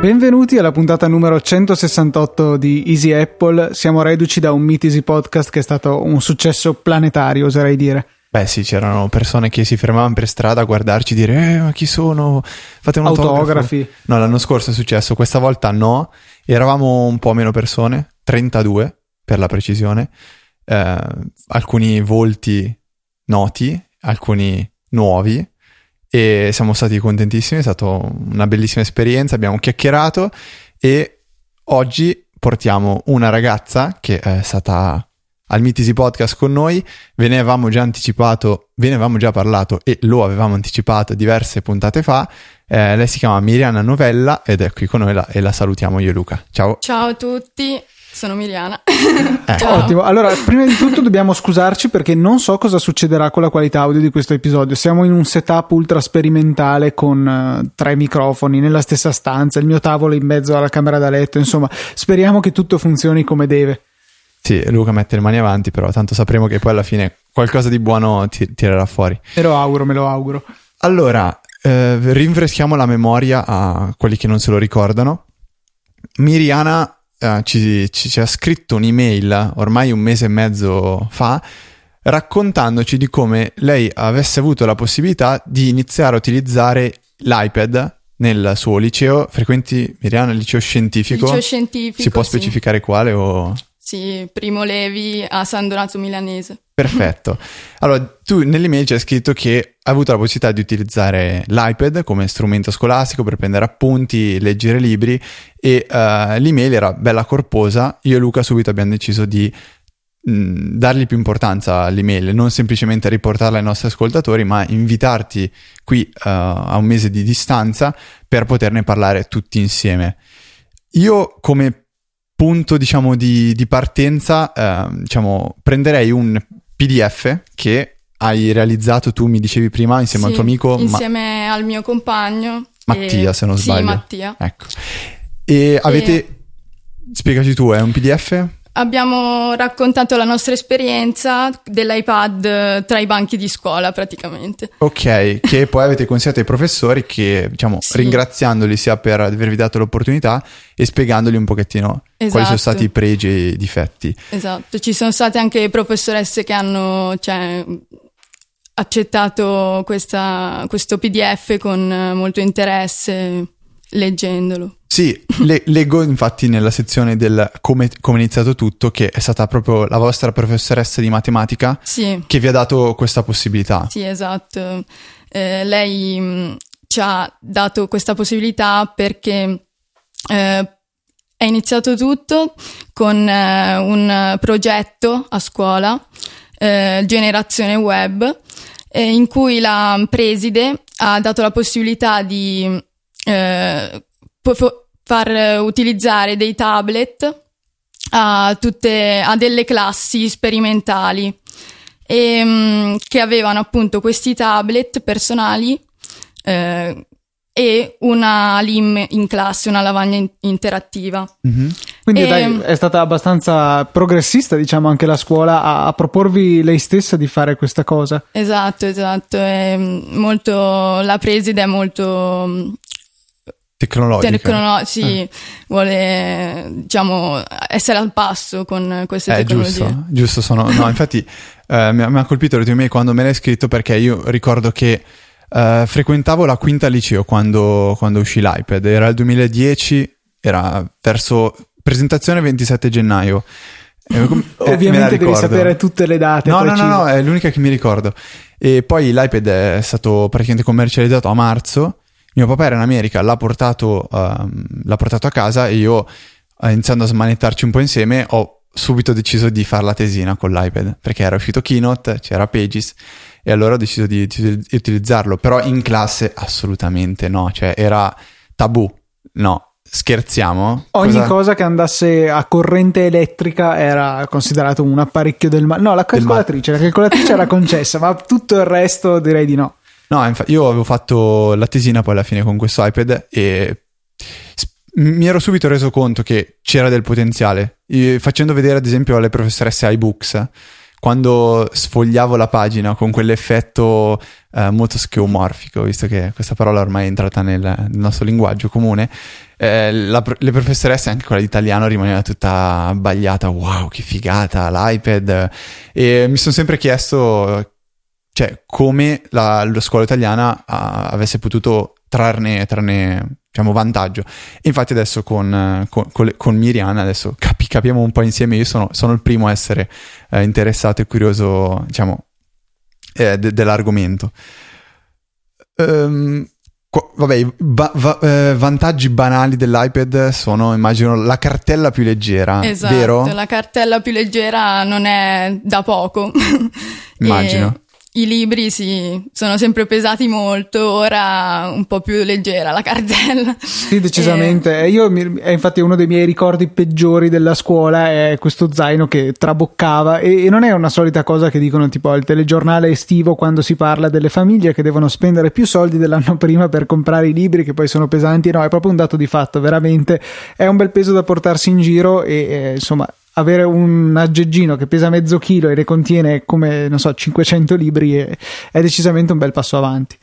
Benvenuti alla puntata numero 168 di Easy Apple. Siamo reduci da un Meet Easy Podcast che è stato un successo planetario, oserei dire. Beh sì, c'erano persone che si fermavano per strada a guardarci e dire eh, ma chi sono? Fate un Autografi. autografo. No, l'anno scorso è successo, questa volta no. Eravamo un po' meno persone, 32 per la precisione. Eh, alcuni volti noti, alcuni nuovi e siamo stati contentissimi, è stata una bellissima esperienza, abbiamo chiacchierato e oggi portiamo una ragazza che è stata al Mitisi Podcast con noi, ve ne avevamo già anticipato, ve ne avevamo già parlato e lo avevamo anticipato diverse puntate fa. Eh, lei si chiama Miriana Novella ed è qui con noi la, e la salutiamo io e Luca. Ciao. Ciao a tutti. Sono Miriana. Eh, ottimo. Allora, prima di tutto dobbiamo scusarci perché non so cosa succederà con la qualità audio di questo episodio. Siamo in un setup ultra sperimentale con uh, tre microfoni nella stessa stanza, il mio tavolo in mezzo alla camera da letto. Insomma, speriamo che tutto funzioni come deve. Sì, Luca mette le mani avanti, però tanto sapremo che poi alla fine qualcosa di buono ti- tirerà fuori. Me lo auguro, me lo auguro. Allora, eh, rinfreschiamo la memoria a quelli che non se lo ricordano. Miriana uh, ci, ci, ci ha scritto un'email ormai un mese e mezzo fa raccontandoci di come lei avesse avuto la possibilità di iniziare a utilizzare l'iPad nel suo liceo. Frequenti Miriana il liceo scientifico? Liceo scientifico. Si può sì. specificare quale o... Sì, Primo Levi a San Donato Milanese. Perfetto. Allora, tu nell'email c'è scritto che hai avuto la possibilità di utilizzare l'iPad come strumento scolastico per prendere appunti, leggere libri e uh, l'email era bella corposa. Io e Luca subito abbiamo deciso di mh, dargli più importanza all'email, non semplicemente riportarla ai nostri ascoltatori, ma invitarti qui uh, a un mese di distanza per poterne parlare tutti insieme. Io come punto diciamo di, di partenza eh, diciamo prenderei un PDF che hai realizzato tu mi dicevi prima insieme sì, al tuo amico insieme ma- al mio compagno Mattia e... se non sì, sbaglio. Mattia. Ecco. E avete e... spiegaci tu è un PDF? Abbiamo raccontato la nostra esperienza dell'iPad tra i banchi di scuola praticamente. Ok, che poi avete consigliato ai professori che, diciamo, sì. ringraziandoli sia per avervi dato l'opportunità e spiegandogli un pochettino esatto. quali sono stati i pregi e i difetti. Esatto, ci sono state anche professoresse che hanno cioè, accettato questa, questo PDF con molto interesse leggendolo. Sì, le, leggo infatti nella sezione del come, come, è iniziato tutto che è stata proprio la vostra professoressa di matematica sì. che vi ha dato questa possibilità. Sì, esatto. Eh, lei mh, ci ha dato questa possibilità perché eh, è iniziato tutto con eh, un progetto a scuola, eh, Generazione Web, eh, in cui la preside ha dato la possibilità di eh, far utilizzare dei tablet a, tutte, a delle classi sperimentali e, um, che avevano appunto questi tablet personali eh, e una LIM in classe, una lavagna in- interattiva. Mm-hmm. Quindi e, dai, è stata abbastanza progressista, diciamo, anche la scuola a, a, proporvi lei stessa di fare questa cosa. Esatto, esatto. È molto, la preside è molto tecnologica. Tecno- sì, eh. vuole diciamo essere al passo con queste eh, tecnologie. Giusto, giusto sono. No, infatti eh, mi, mi, ha colpito il me quando me l'hai scritto perché io ricordo che eh, frequentavo la quinta liceo quando, quando uscì l'iPad, era il 2010, era verso presentazione 27 gennaio. Eh, Ovviamente devi sapere tutte le date. No, no, no, no, è l'unica che mi ricordo. E poi l'iPad è stato praticamente commercializzato a marzo mio papà era in America, l'ha portato, uh, l'ha portato a casa e io, uh, iniziando a smanettarci un po' insieme, ho subito deciso di fare la tesina con l'iPad perché era uscito Keynote, c'era Pages e allora ho deciso di, di, di utilizzarlo. Però in classe assolutamente no, cioè era tabù. No, Scherziamo? Ogni cosa... cosa... che andasse a corrente elettrica era considerato un apparecchio del male. No, la calcolatrice, la calcolatrice era concessa, ma tutto il resto direi di no. No, infatti io avevo fatto la tesina poi alla fine con questo iPad e mi ero subito reso conto che c'era del potenziale. Facendo vedere, ad esempio, alle professoresse iBooks, quando sfogliavo la pagina con quell'effetto eh, molto scheomorfico, visto che questa parola ormai è entrata nel, nel nostro linguaggio comune, eh, la, le professoresse, anche quella di italiano, rimaneva tutta abbagliata. Wow, che figata, l'iPad. E mi sono sempre chiesto cioè, come la, la scuola italiana a, avesse potuto trarne, trarne diciamo, vantaggio. E infatti adesso con, con, con, con Miriana, adesso capi, capiamo un po' insieme, io sono, sono il primo a essere eh, interessato e curioso, diciamo, eh, de, dell'argomento. Um, qu- vabbè, ba- va- eh, vantaggi banali dell'iPad sono, immagino, la cartella più leggera, esatto, vero? la cartella più leggera non è da poco. Immagino. E i libri sì, sono sempre pesati molto, ora un po' più leggera la cartella. Sì, decisamente. E... Io, è infatti uno dei miei ricordi peggiori della scuola è questo zaino che traboccava e, e non è una solita cosa che dicono tipo al telegiornale estivo quando si parla delle famiglie che devono spendere più soldi dell'anno prima per comprare i libri che poi sono pesanti. No, è proprio un dato di fatto, veramente è un bel peso da portarsi in giro e, e insomma avere un aggeggino che pesa mezzo chilo e ne contiene come, non so, 500 libri è, è decisamente un bel passo avanti.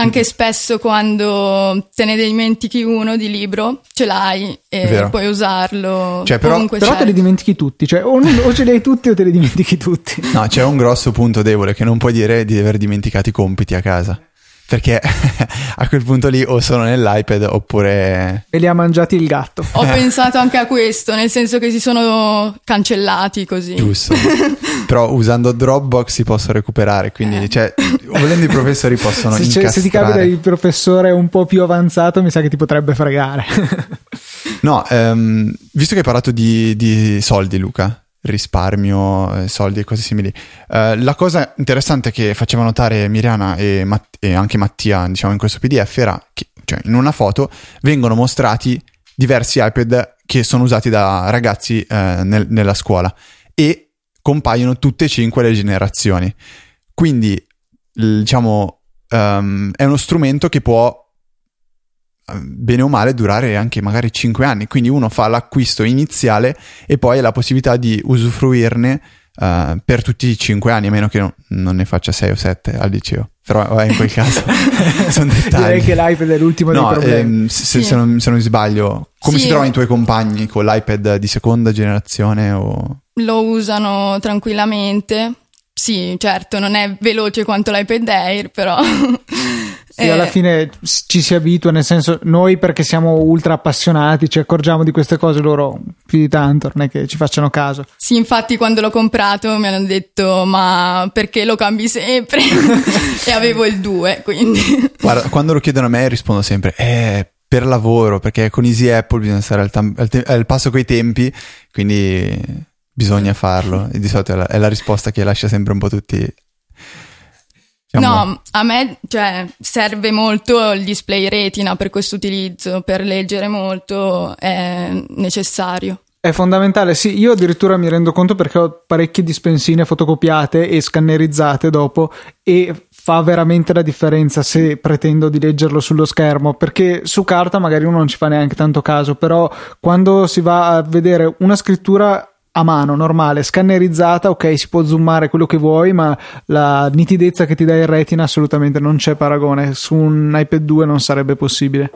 Anche spesso quando te ne dimentichi uno di libro, ce l'hai e puoi usarlo. Cioè, però, però te li dimentichi tutti, cioè o, o, ce li hai tutti o te li dimentichi tutti. No, c'è un grosso punto debole che non puoi dire di aver dimenticato i compiti a casa. Perché a quel punto lì o sono nell'iPad oppure... E li ha mangiati il gatto. Ho pensato anche a questo, nel senso che si sono cancellati così. Giusto. Però usando Dropbox si possono recuperare, quindi eh. cioè, volendo i professori possono se, incastrare. Se ti capita il professore un po' più avanzato mi sa che ti potrebbe fregare. no, um, visto che hai parlato di, di soldi Luca, risparmio, eh, soldi e cose simili. Uh, la cosa interessante che faceva notare Miriana e, Matt- e, anche Mattia, diciamo, in questo PDF era che cioè, in una foto vengono mostrati diversi iPad che sono usati da ragazzi uh, nel- nella scuola e compaiono tutte e cinque le generazioni. Quindi, diciamo, um, è uno strumento che può bene o male durare anche magari 5 anni. Quindi uno fa l'acquisto iniziale e poi ha la possibilità di usufruirne uh, per tutti i 5 anni, a meno che no, non ne faccia 6 o 7 al liceo. Però in quel caso sono dettagli. Direi che l'iPad è l'ultimo no, dei problemi. Ehm, se, sì. se, non, se, non, mi sbaglio, come sì. si trovano i tuoi compagni con l'iPad di seconda generazione? O... Lo usano tranquillamente. Sì, certo, non è veloce quanto l'iPad Air, però Sì, eh, alla fine ci si abitua, nel senso, noi perché siamo ultra appassionati, ci accorgiamo di queste cose, loro più di tanto, non è che ci facciano caso. Sì, infatti quando l'ho comprato mi hanno detto ma perché lo cambi sempre? e avevo il 2, quindi... Guarda, quando lo chiedono a me rispondo sempre, eh, per lavoro, perché con Easy Apple bisogna stare al, tam- al, te- al passo coi tempi, quindi bisogna farlo. E di solito è la, è la risposta che lascia sempre un po' tutti Diciamo... No, a me cioè, serve molto il display retina per questo utilizzo, per leggere molto è necessario. È fondamentale, sì, io addirittura mi rendo conto perché ho parecchie dispensine fotocopiate e scannerizzate dopo e fa veramente la differenza se pretendo di leggerlo sullo schermo, perché su carta magari uno non ci fa neanche tanto caso, però quando si va a vedere una scrittura a mano normale, scannerizzata, ok, si può zoomare quello che vuoi, ma la nitidezza che ti dà il retina assolutamente non c'è paragone. Su un iPad 2 non sarebbe possibile.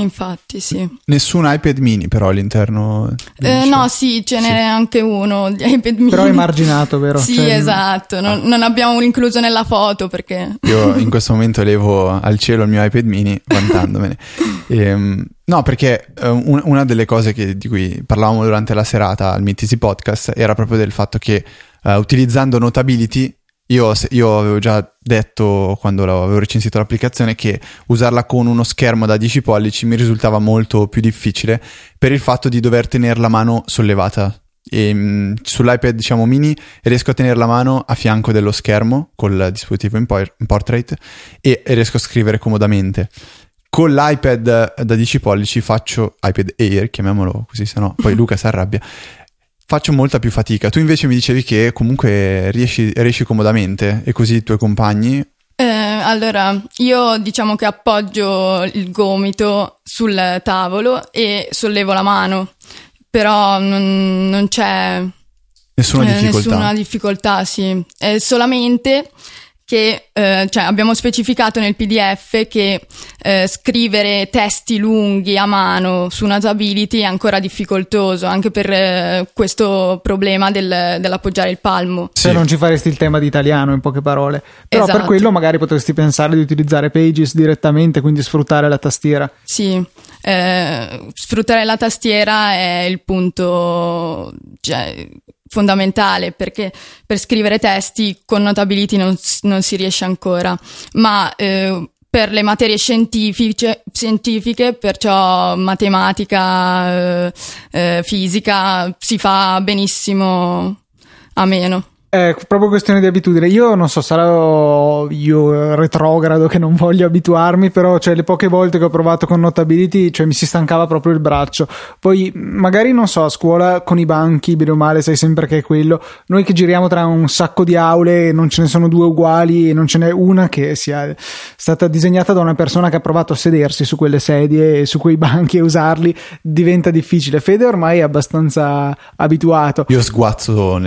Infatti, sì. Nessun iPad mini, però all'interno. Eh, no, sì, ce n'è sì. anche uno di iPad mini. Però è marginato, vero? sì, cioè... esatto. Non, non, abbiamo incluso nella foto perché. Io in questo momento levo al cielo il mio iPad mini, vantandomene. ehm, no, perché uh, una delle cose che, di cui parlavamo durante la serata al Meet Podcast era proprio del fatto che uh, utilizzando Notability io, io, avevo già detto quando avevo recensito l'applicazione che usarla con uno schermo da 10 pollici mi risultava molto più difficile per il fatto di dover tenere la mano sollevata. E, mh, mm, sull'iPad diciamo mini riesco a tenere la mano a fianco dello schermo col dispositivo in, por- in portrait e, e riesco a scrivere comodamente con l'iPad da 10 pollici faccio iPad Air, chiamiamolo così, se no poi Luca si arrabbia faccio molta più fatica. Tu invece mi dicevi che comunque riesci, riesci comodamente e così i tuoi compagni Eh, allora, io diciamo che appoggio il gomito sul tavolo e sollevo la mano, però non, non c'è nessuna eh, difficoltà. Nessuna difficoltà, sì. È solamente che eh, cioè abbiamo specificato nel PDF che eh, scrivere testi lunghi a mano su Notability è ancora difficoltoso, anche per eh, questo problema del, dell'appoggiare il palmo. Se non ci faresti il tema di italiano, in poche parole. Però Esatto. per quello magari potresti pensare di utilizzare Pages direttamente, quindi sfruttare la tastiera. Sì, eh, sfruttare la tastiera è il punto cioè, fondamentale perché per scrivere testi con Notability non, non si riesce ancora, ma eh, per le materie scientifiche, scientifiche perciò matematica, eh, eh, fisica, si fa benissimo a meno. È proprio questione di abitudine. Io non so, sarò io retrogrado che non voglio abituarmi, però cioè, le poche volte che ho provato con Notability, cioè, mi si stancava proprio il braccio. Poi magari non so, a scuola con i banchi, bene o male, sai sempre che è quello. Noi che giriamo tra un sacco di aule, non ce ne sono due uguali e non ce n'è una che sia stata disegnata da una persona che ha provato a sedersi su quelle sedie e su quei banchi e usarli, diventa difficile. Fede ormai è abbastanza abituato. Io sguazzo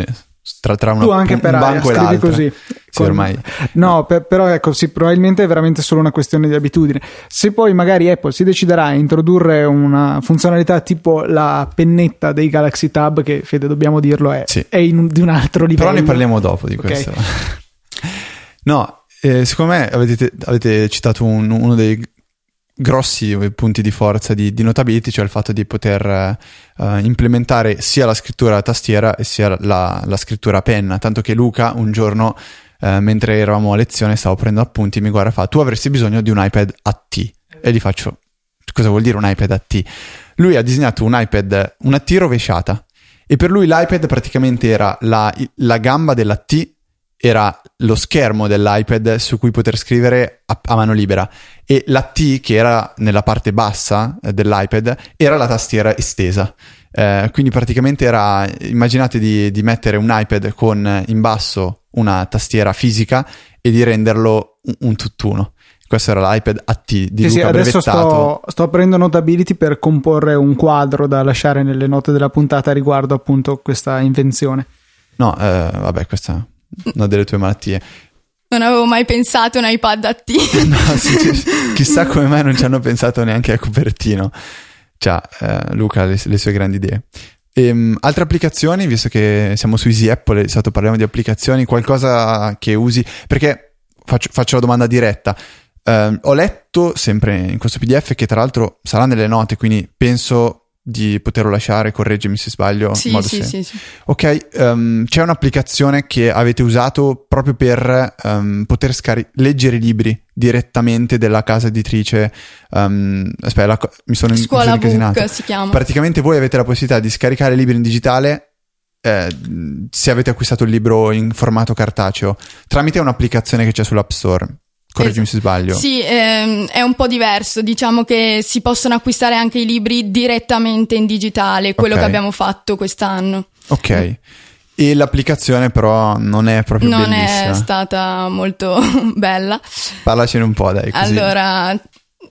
tra, tra una, tu anche un per aria banco e scrivi l'altro. così Sì, ormai. no per- però ecco sì probabilmente è veramente solo una questione di abitudine se poi magari Apple si deciderà a introdurre una funzionalità tipo la pennetta dei Galaxy Tab che Fede dobbiamo dirlo è, Sì. è in- di un altro livello Però ne parliamo dopo di questo. no, eh, secondo me avete, avete citato un- uno dei grossi punti di forza di, di Notability, cioè il fatto di poter eh, eh, implementare sia la scrittura a tastiera e sia la, la scrittura a penna. Tanto che Luca un giorno, eh, mentre eravamo a lezione, stavo prendendo appunti, mi guarda e fa: Tu avresti bisogno di un iPad a T. E gli faccio: Cosa vuol dire un iPad a T? Lui ha disegnato un iPad, una T rovesciata. E per lui l'iPad praticamente era la, la gamba della T, era lo schermo dell'iPad su cui poter scrivere a, a mano libera. E la T, che era nella parte bassa eh, dell'iPad, era la tastiera estesa. Eh, quindi praticamente era, immaginate di, di mettere un iPad con in basso una tastiera fisica e di renderlo un, un tutt'uno. Questo era l'iPad AT di Sì, sì, Luca adesso brevettato. sto, sto aprendo Notability per comporre un quadro da lasciare nelle note della puntata riguardo appunto questa invenzione. No, eh, vabbè, questa una delle tue malattie. Non avevo mai pensato a un iPad a T. No, sì, chissà come mai non ci hanno pensato neanche al copertino. Cioè, eh, Luca le, le sue grandi idee. Ehm, altre applicazioni, visto che siamo su Easy Apple e stato parliamo di applicazioni, qualcosa che usi? Perché faccio, faccio la domanda diretta. Ehm, ho letto sempre in questo PDF che tra l'altro sarà nelle note, quindi penso di poterlo lasciare, correggimi se sbaglio. Sì, modo sì, sì, sì. Ok, ehm, c'è un'applicazione che avete usato proprio per ehm, poter scari- leggere i libri direttamente della casa editrice. ehm, aspetta, la mi sono, mi sono Scuola. Book si chiama. Praticamente voi avete la possibilità di scaricare libri in digitale eh, se avete acquistato il libro in formato cartaceo tramite un'applicazione che c'è sull'App Store. Correggimi se sbaglio. Sì, ehm, è un po' diverso. Diciamo che si possono acquistare anche i libri direttamente in digitale, quello Ok. che abbiamo fatto quest'anno. Ok. E l'applicazione però non è proprio Non bellissima. è stata molto bella. Parlacene un po', dai. Così. Allora,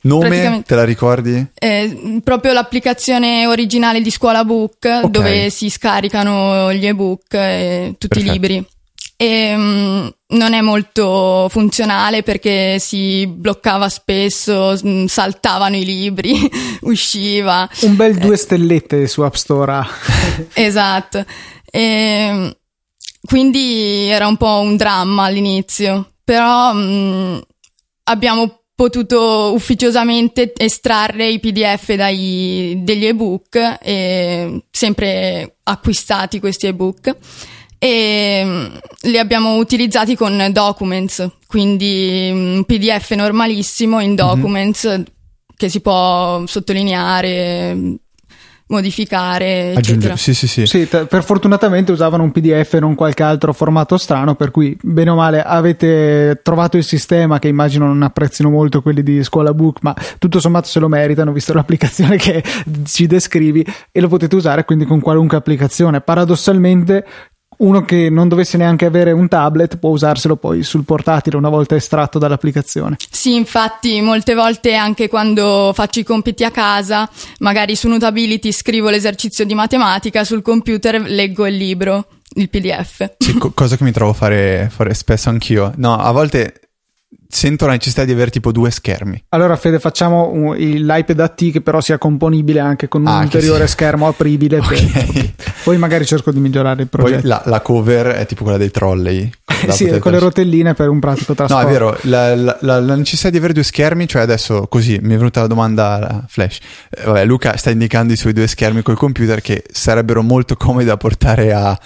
Nome, te la ricordi? eh, proprio l'applicazione originale di Scuola Book, Ok. dove si scaricano gli ebook e tutti Perfetto. i libri. E, mm, non è molto funzionale perché si bloccava spesso, mm, saltavano i libri, usciva. Un bel due stellette su App Store. Esatto. E, quindi era un po' un dramma all'inizio, però mh, abbiamo potuto ufficiosamente estrarre i PDF dai, degli ebook e sempre acquistati questi ebook e mh, li abbiamo utilizzati con Documents, quindi un PDF normalissimo in Documents che si può sottolineare, modificare, eccetera. Aggiungere. Sì, sì, sì. Sì, t- per fortunatamente usavano un PDF e non qualche altro formato strano, per cui bene o male avete trovato il sistema che immagino non apprezzino molto quelli di Scuola Book, ma tutto sommato se lo meritano visto l'applicazione che ci descrivi e lo potete usare quindi con qualunque applicazione. Paradossalmente uno che non dovesse neanche avere un tablet può usarselo poi sul portatile una volta estratto dall'applicazione. Sì, infatti molte volte anche quando faccio i compiti a casa, magari su Notability scrivo l'esercizio di matematica, sul computer leggo il libro il PDF. Sì, co- cosa che mi trovo a fare, fare spesso anch'io. No, a volte sento la necessità di avere tipo due schermi. Allora, Fede, facciamo un, l'iPad AT che però sia componibile anche con un ah, ulteriore sì. schermo apribile. Okay. Per... Poi magari cerco di migliorare il progetto. Poi la, la cover è tipo quella dei trolley. sì, con le rotelline per un pratico trasporto. No, è vero, la, la, la, necessità di avere due schermi, cioè adesso così mi è venuta la domanda flash. Eh, vabbè, Luca sta indicando i suoi due schermi col computer che sarebbero molto comodi da portare a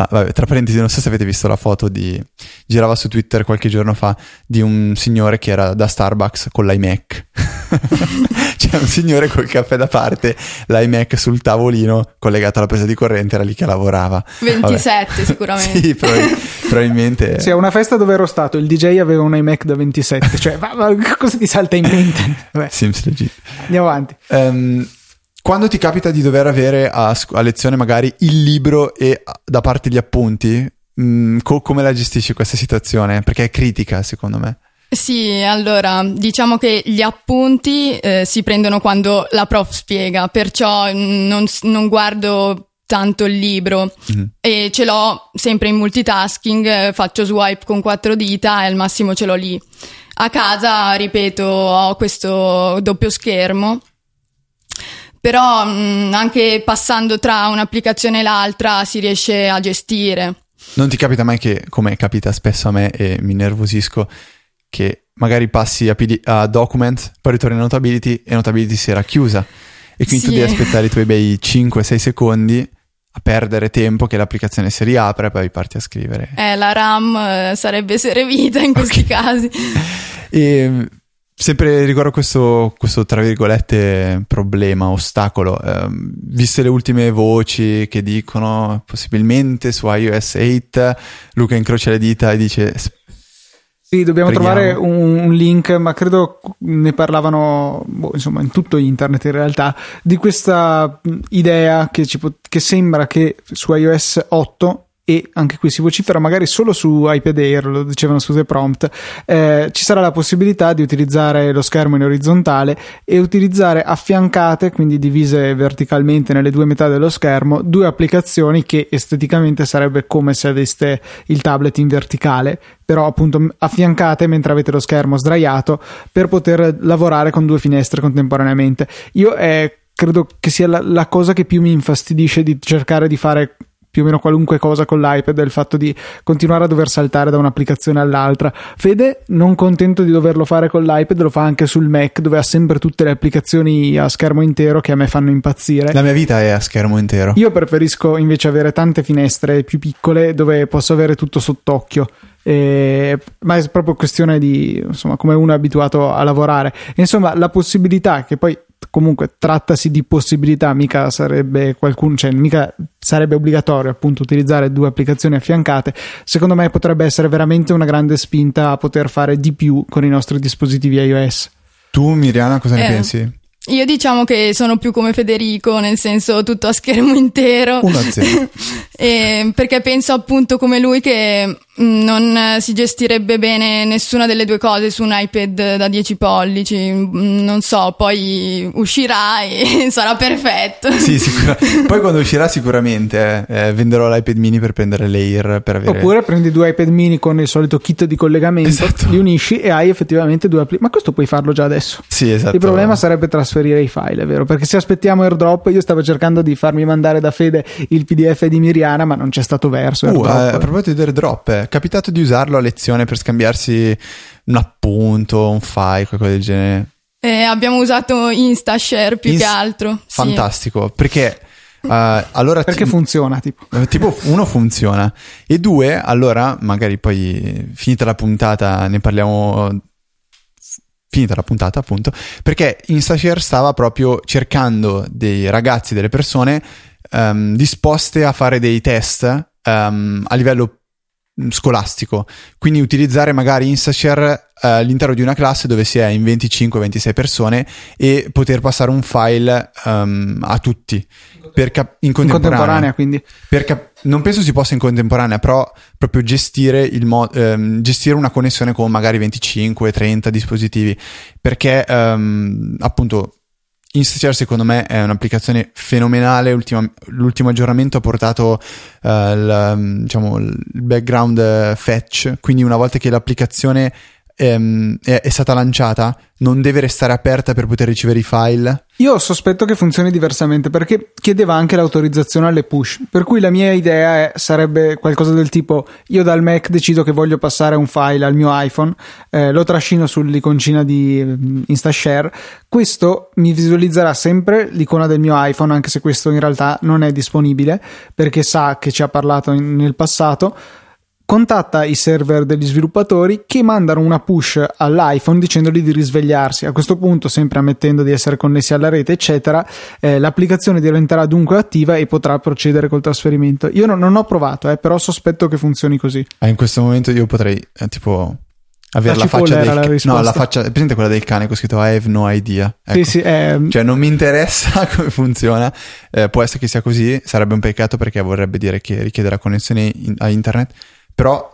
Ah, vabbè, tra parentesi, non so se avete visto la foto di. girava su Twitter qualche giorno fa di un signore che era da Starbucks con l'iMac. C'è un signore col caffè da parte, l'iMac sul tavolino collegato alla presa di corrente, era lì che lavorava. 27 vabbè. sicuramente. sì, prob- probabilmente. Sì, a una festa dove ero stato, il DJ aveva un iMac da 27. cioè, ma, ma cosa ti salta in mente? Vabbè. Sims legit. Andiamo avanti. Um, quando ti capita di dover avere a, a lezione magari il libro e da parte gli appunti, mh, mm, co- come la gestisci questa situazione? Perché è critica secondo me. Sì, allora diciamo che gli appunti eh, si prendono quando la prof spiega, perciò non, non guardo tanto il libro mm. e ce l'ho sempre in multitasking, faccio swipe con quattro dita e al massimo ce l'ho lì. A casa, ripeto, ho questo doppio schermo però mh, mm, anche passando tra un'applicazione e l'altra si riesce a gestire. Non ti capita mai che, come capita spesso a me e mi nervosisco, che magari passi a, PD, a Document, poi ritorni a Notability e Notability si era chiusa e quindi sì. tu devi aspettare i tuoi bei 5-6 secondi a perdere tempo che l'applicazione si riapre e poi parti a scrivere. Eh, la RAM eh, sarebbe servita in questi okay. casi. e Sempre riguardo questo, questo, tra virgolette, problema, ostacolo, eh, viste le ultime voci che dicono possibilmente su iOS 8, Luca incrocia le dita e dice... Sì, dobbiamo preghiamo. trovare un, un, link, ma credo ne parlavano, boh, insomma, in tutto internet in realtà, di questa idea che, ci, che sembra che su iOS 8 e anche qui si vocifera magari solo su iPad Air, lo dicevano su The Prompt, eh, ci sarà la possibilità di utilizzare lo schermo in orizzontale e utilizzare affiancate, quindi divise verticalmente nelle due metà dello schermo, due applicazioni che esteticamente sarebbe come se aveste il tablet in verticale, però appunto affiancate mentre avete lo schermo sdraiato per poter lavorare con due finestre contemporaneamente. Io eh, credo che sia la, la, cosa che più mi infastidisce di cercare di fare più o meno qualunque cosa con l'iPad è il fatto di continuare a dover saltare da un'applicazione all'altra. Fede, non contento di doverlo fare con l'iPad, lo fa anche sul Mac dove ha sempre tutte le applicazioni a schermo intero che a me fanno impazzire. La mia vita è a schermo intero. Io preferisco invece avere tante finestre più piccole dove posso avere tutto sott'occhio. Eh, ma è proprio questione di insomma come uno è abituato a lavorare insomma la possibilità che poi comunque trattasi di possibilità, mica sarebbe qualcuno, cioè mica sarebbe obbligatorio appunto utilizzare due applicazioni affiancate. Secondo me potrebbe essere veramente una grande spinta a poter fare di più con i nostri dispositivi iOS. Tu, Miriana, cosa ne eh, pensi? Io diciamo che sono più come Federico, nel senso tutto a schermo intero. 1 e, perché penso appunto come lui che non si gestirebbe bene nessuna delle due cose su un iPad da 10 pollici. Mm, non so, poi uscirà e sarà perfetto. Sì, sicura. Poi quando uscirà sicuramente eh, eh, venderò l'iPad mini per prendere l'Air per avere... Oppure prendi due iPad mini con il solito kit di collegamento, esatto. li unisci e hai effettivamente due applicazioni. Ma questo puoi farlo già adesso. Sì, esatto. Il problema sarebbe trasferire i file, è vero? Perché se aspettiamo airdrop, io stavo cercando di farmi mandare da Fede il PDF di Miriam italiana, ma non c'è stato verso. Uh, eh, a proposito di airdrop, è capitato di usarlo a lezione per scambiarsi un appunto, un file, qualcosa del genere? Eh, abbiamo usato InstaShare più Inst- che altro. Fantastico, sì. perché... Uh, allora perché ti, funziona tipo. Eh, tipo uno funziona e due allora magari poi finita la puntata ne parliamo finita la puntata appunto perché InstaShare stava proprio cercando dei ragazzi delle persone um, disposte a fare dei test um, a livello scolastico. Quindi utilizzare magari Instashare eh, all'interno di una classe dove si è in 25-26 persone e poter passare un file um, a tutti per cap- in contemporanea. In contemporanea quindi. Cap- non penso si possa in contemporanea, però proprio gestire, il mo- ehm, gestire una connessione con magari 25-30 dispositivi perché um, appunto Instashare secondo me è un'applicazione fenomenale, Ultima, l'ultimo aggiornamento ha portato uh, il, diciamo, il background fetch, quindi una volta che l'applicazione ehm, è, è, stata lanciata non deve restare aperta per poter ricevere i file? Io sospetto che funzioni diversamente perché chiedeva anche l'autorizzazione alle push, per cui la mia idea è, sarebbe qualcosa del tipo io dal Mac decido che voglio passare un file al mio iPhone, eh, lo trascino sull'iconcina di mm, InstaShare, questo mi visualizzerà sempre l'icona del mio iPhone anche se questo in realtà non è disponibile perché sa che ci ha parlato in, nel passato contatta i server degli sviluppatori che mandano una push all'iPhone dicendogli di risvegliarsi. A questo punto, sempre ammettendo di essere connessi alla rete, eccetera, eh, l'applicazione diventerà dunque attiva e potrà procedere col trasferimento. Io non, non ho provato, eh, però sospetto che funzioni così. Ah, in questo momento io potrei, eh, tipo, avere la, la faccia del la no, la faccia, presente quella del cane con scritto I have no idea. Ecco. Sì, sì, eh, cioè non mi interessa come funziona. Eh, può essere che sia così, sarebbe un peccato perché vorrebbe dire che richiede la connessione in, a internet però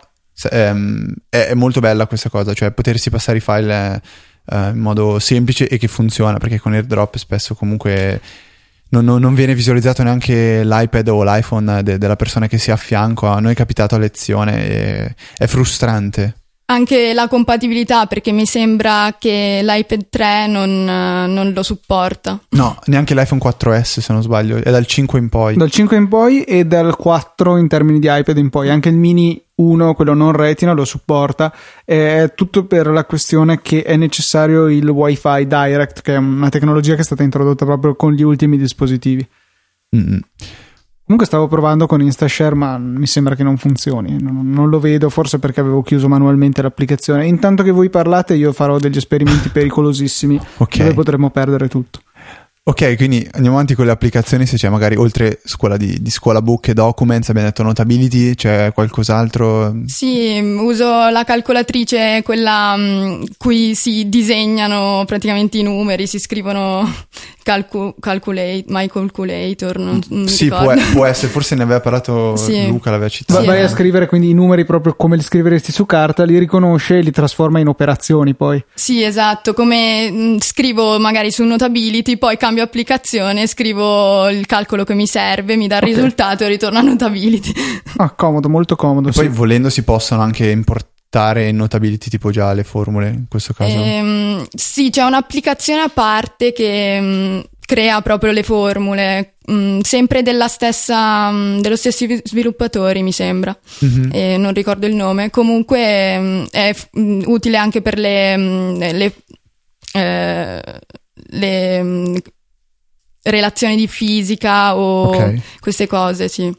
ehm, è, è, molto bella questa cosa, cioè potersi passare i file eh, in modo semplice e che funziona, perché con AirDrop spesso comunque non, non, viene visualizzato neanche l'iPad o l'iPhone de, della persona che si ha a fianco. A noi è capitato a lezione è frustrante. Anche la compatibilità, perché mi sembra che l'iPad 3 non, non, lo supporta. No, neanche l'iPhone 4S se non sbaglio, è dal 5 in poi. Dal 5 in poi e dal 4 in termini di iPad in poi. Anche il mini 1, quello non retina, lo supporta. È tutto per la questione che è necessario il Wi-Fi Direct, che è una tecnologia che è stata introdotta proprio con gli ultimi dispositivi. Mm-hmm. Comunque stavo provando con InstaShare, ma mi sembra che non funzioni. Non, non, lo vedo, forse perché avevo chiuso manualmente l'applicazione. Intanto che voi parlate, io farò degli esperimenti pericolosissimi okay. dove potremmo perdere tutto. Ok, quindi andiamo avanti con le applicazioni, se c'è magari oltre scuola di, di scuola book e documents, abbiamo detto Notability, c'è qualcos'altro? Sì, uso la calcolatrice, quella um, cui si disegnano praticamente i numeri, si scrivono calcu- calculate, my calculator, non, non Sì, può, può, essere, forse ne aveva parlato sì. Luca, l'aveva citato. Vai a scrivere quindi i numeri proprio come li scriveresti su carta, li riconosce e li trasforma in operazioni poi. Sì, esatto, come mh, mm, scrivo magari su Notability, poi cambio applicazione, scrivo il calcolo che mi serve, mi dà il okay. risultato e ritorno a Notability. Ah, comodo, molto comodo. Sì. poi volendo si possono anche importare in Notability tipo già le formule in questo caso? Ehm, sì, c'è un'applicazione a parte che mh, mm, crea proprio le formule, mh, mm, sempre della stessa, mh, dello stesso sviluppatori mi sembra, mm-hmm. e non ricordo il nome, comunque è utile anche per le, le, eh, le relazioni di fisica o okay. queste cose, sì.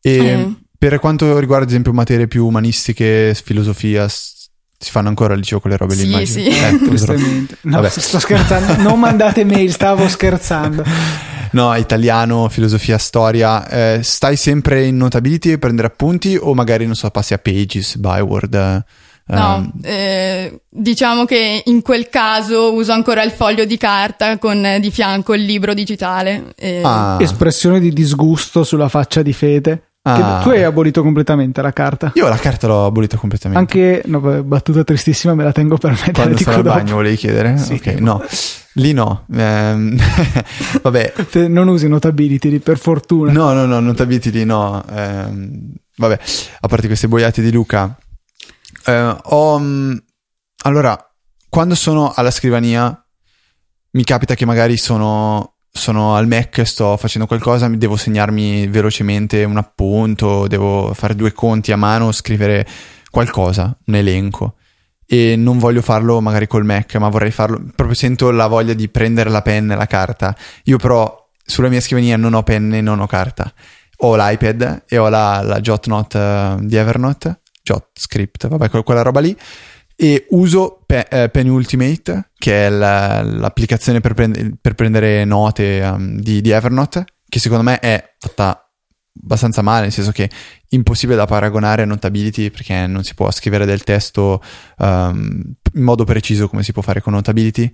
E eh. per quanto riguarda, ad esempio, materie più umanistiche, filosofia, si fanno ancora al liceo quelle robe lì, sì, immagino. Sì, eh, giustamente. No, Vabbè. sto scherzando, non mandate mail, stavo scherzando. No, italiano, filosofia, storia. Eh, stai sempre in notability a prendere appunti o magari, non so, passi a Pages, Byword? Eh? No, um, eh, diciamo che in quel caso uso ancora il foglio di carta con eh, di fianco il libro digitale. E... Ah. Espressione di disgusto sulla faccia di Fede. Ah. tu hai abolito completamente la carta. Io la carta l'ho abolita completamente. Anche, no, battuta tristissima, me la tengo per me. Quando sarò al bagno volevi chiedere? Sì, ok, no. Lì no. Ehm, vabbè. non usi Notability per fortuna. No, no, no, Notability lì no. Ehm, vabbè, a parte queste boiate di Luca, eh, ho, mm, allora, quando sono alla scrivania, mi capita che magari sono, sono al Mac, sto facendo qualcosa, devo segnarmi velocemente un appunto, devo fare due conti a mano, scrivere qualcosa, un elenco. E non voglio farlo magari col Mac, ma vorrei farlo. Proprio sento la voglia di prendere la penna e la carta. Io, però, sulla mia scrivania non ho penne, non ho carta. Ho l'iPad e ho la, la Jotnote uh, di Evernote JotScript, vabbè, quella roba lì. E uso Pe- eh, Penny Ultimate, che è la, l'applicazione per, prend- per, prendere note um, di, di, Evernote, che secondo me è fatta abbastanza male, nel senso che impossibile da paragonare a Notability perché non si può scrivere del testo um, in modo preciso come si può fare con Notability,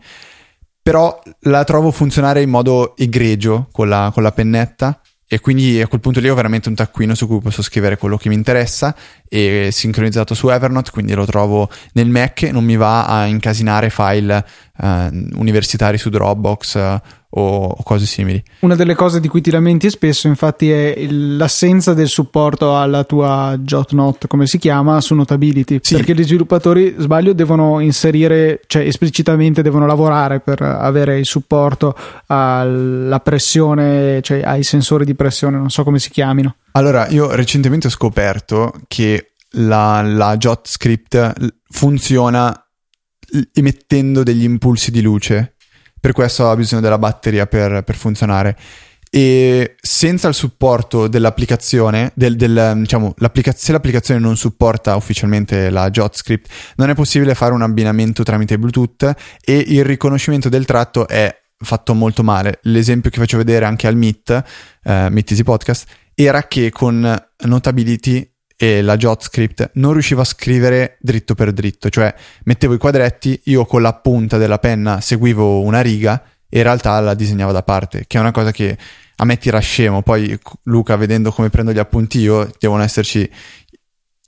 però la trovo funzionare in modo egregio con la, con la pennetta e quindi a quel punto lì ho veramente un taccuino su cui posso scrivere quello che mi interessa e sincronizzato su Evernote, quindi lo trovo nel Mac non mi va a incasinare file uh, universitari su Dropbox uh, o, cose simili. Una delle cose di cui ti lamenti spesso, infatti, è l'assenza del supporto alla tua JotNote, come si chiama, su Notability. Sì. Perché gli sviluppatori, sbaglio, devono inserire, cioè esplicitamente devono lavorare per avere il supporto alla pressione, cioè ai sensori di pressione, non so come si chiamino. Allora, io recentemente ho scoperto che la, la JotScript funziona emettendo degli impulsi di luce per questo ha bisogno della batteria per, per funzionare e senza il supporto dell'applicazione, del, del, diciamo, l'applica- se l'applicazione non supporta ufficialmente la JotScript, non è possibile fare un abbinamento tramite Bluetooth e il riconoscimento del tratto è fatto molto male. L'esempio che faccio vedere anche al Meet, uh, Meet Easy Podcast, era che con Notability e la JotScript non riuscivo a scrivere dritto per dritto, cioè mettevo i quadretti, io con la punta della penna seguivo una riga e in realtà la disegnavo da parte, che è una cosa che a me tira scemo. Poi Luca, vedendo come prendo gli appunti io, devono esserci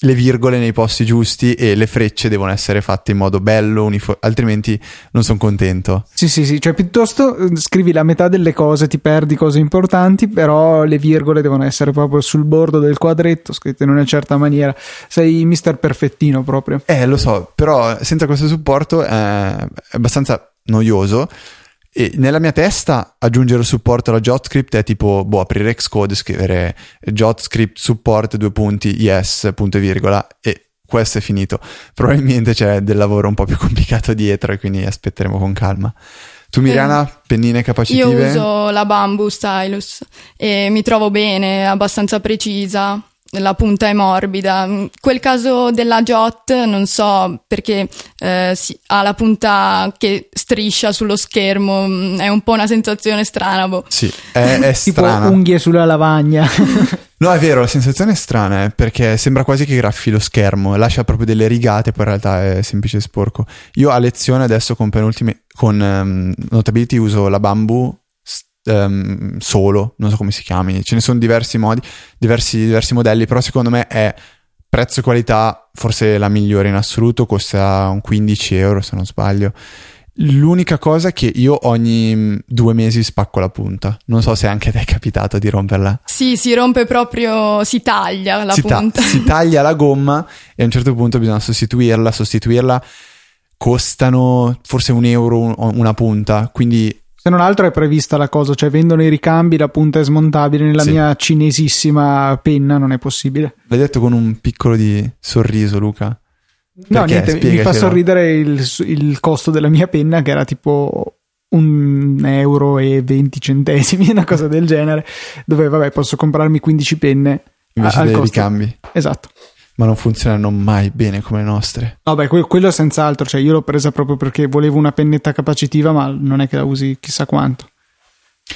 le virgole nei posti giusti e le frecce devono essere fatte in modo bello, uniforme, altrimenti non sono contento. Sì, sì, sì, cioè piuttosto eh, scrivi la metà delle cose, ti perdi cose importanti, però le virgole devono essere proprio sul bordo del quadretto, scritte in una certa maniera. Sei mister perfettino proprio. Eh, lo so, però senza questo supporto è abbastanza noioso e nella mia testa aggiungere supporto alla JotScript è tipo, boh, aprire Xcode, scrivere JotScript support due punti, yes, punto e virgola, e questo è finito. Probabilmente c'è del lavoro un po' più complicato dietro e quindi aspetteremo con calma. Tu Miriana, eh, pennine capacitive? Io uso la Bamboo Stylus e mi trovo bene, abbastanza precisa la punta è morbida. Quel caso della Jot non so perché eh, si, ha la punta che striscia sullo schermo, mm, è un po' una sensazione strana. Boh. Sì, è, è strana. tipo unghie sulla lavagna. no, è vero, la sensazione è strana eh, perché sembra quasi che graffi lo schermo, lascia proprio delle rigate, poi in realtà è semplice e sporco. Io a lezione adesso con penultime con um, Notability uso la Bamboo um, solo, non so come si chiami, ce ne sono diversi modi, diversi, diversi modelli, però secondo me è prezzo e qualità forse la migliore in assoluto, costa un 15 euro se non sbaglio. L'unica cosa è che io ogni due mesi spacco la punta. Non so se anche ti è capitato di romperla. Sì, si rompe proprio, si taglia la si punta. Ta- si taglia la gomma e a un certo punto bisogna sostituirla. Sostituirla costano forse un euro una punta. Quindi se non altro è prevista la cosa, cioè vendono i ricambi, la punta è smontabile, nella sì. mia cinesissima penna non è possibile. L'hai detto con un piccolo di sorriso, Luca? No, niente, mi fa sorridere il, il, costo della mia penna che era tipo un euro e 20 centesimi, una cosa del genere, dove vabbè posso comprarmi 15 penne. Invece dei ricambi. Esatto ma non funzionano mai bene come le nostre. Vabbè, que- quello senz'altro, cioè io l'ho presa proprio perché volevo una pennetta capacitiva, ma non è che la usi chissà quanto.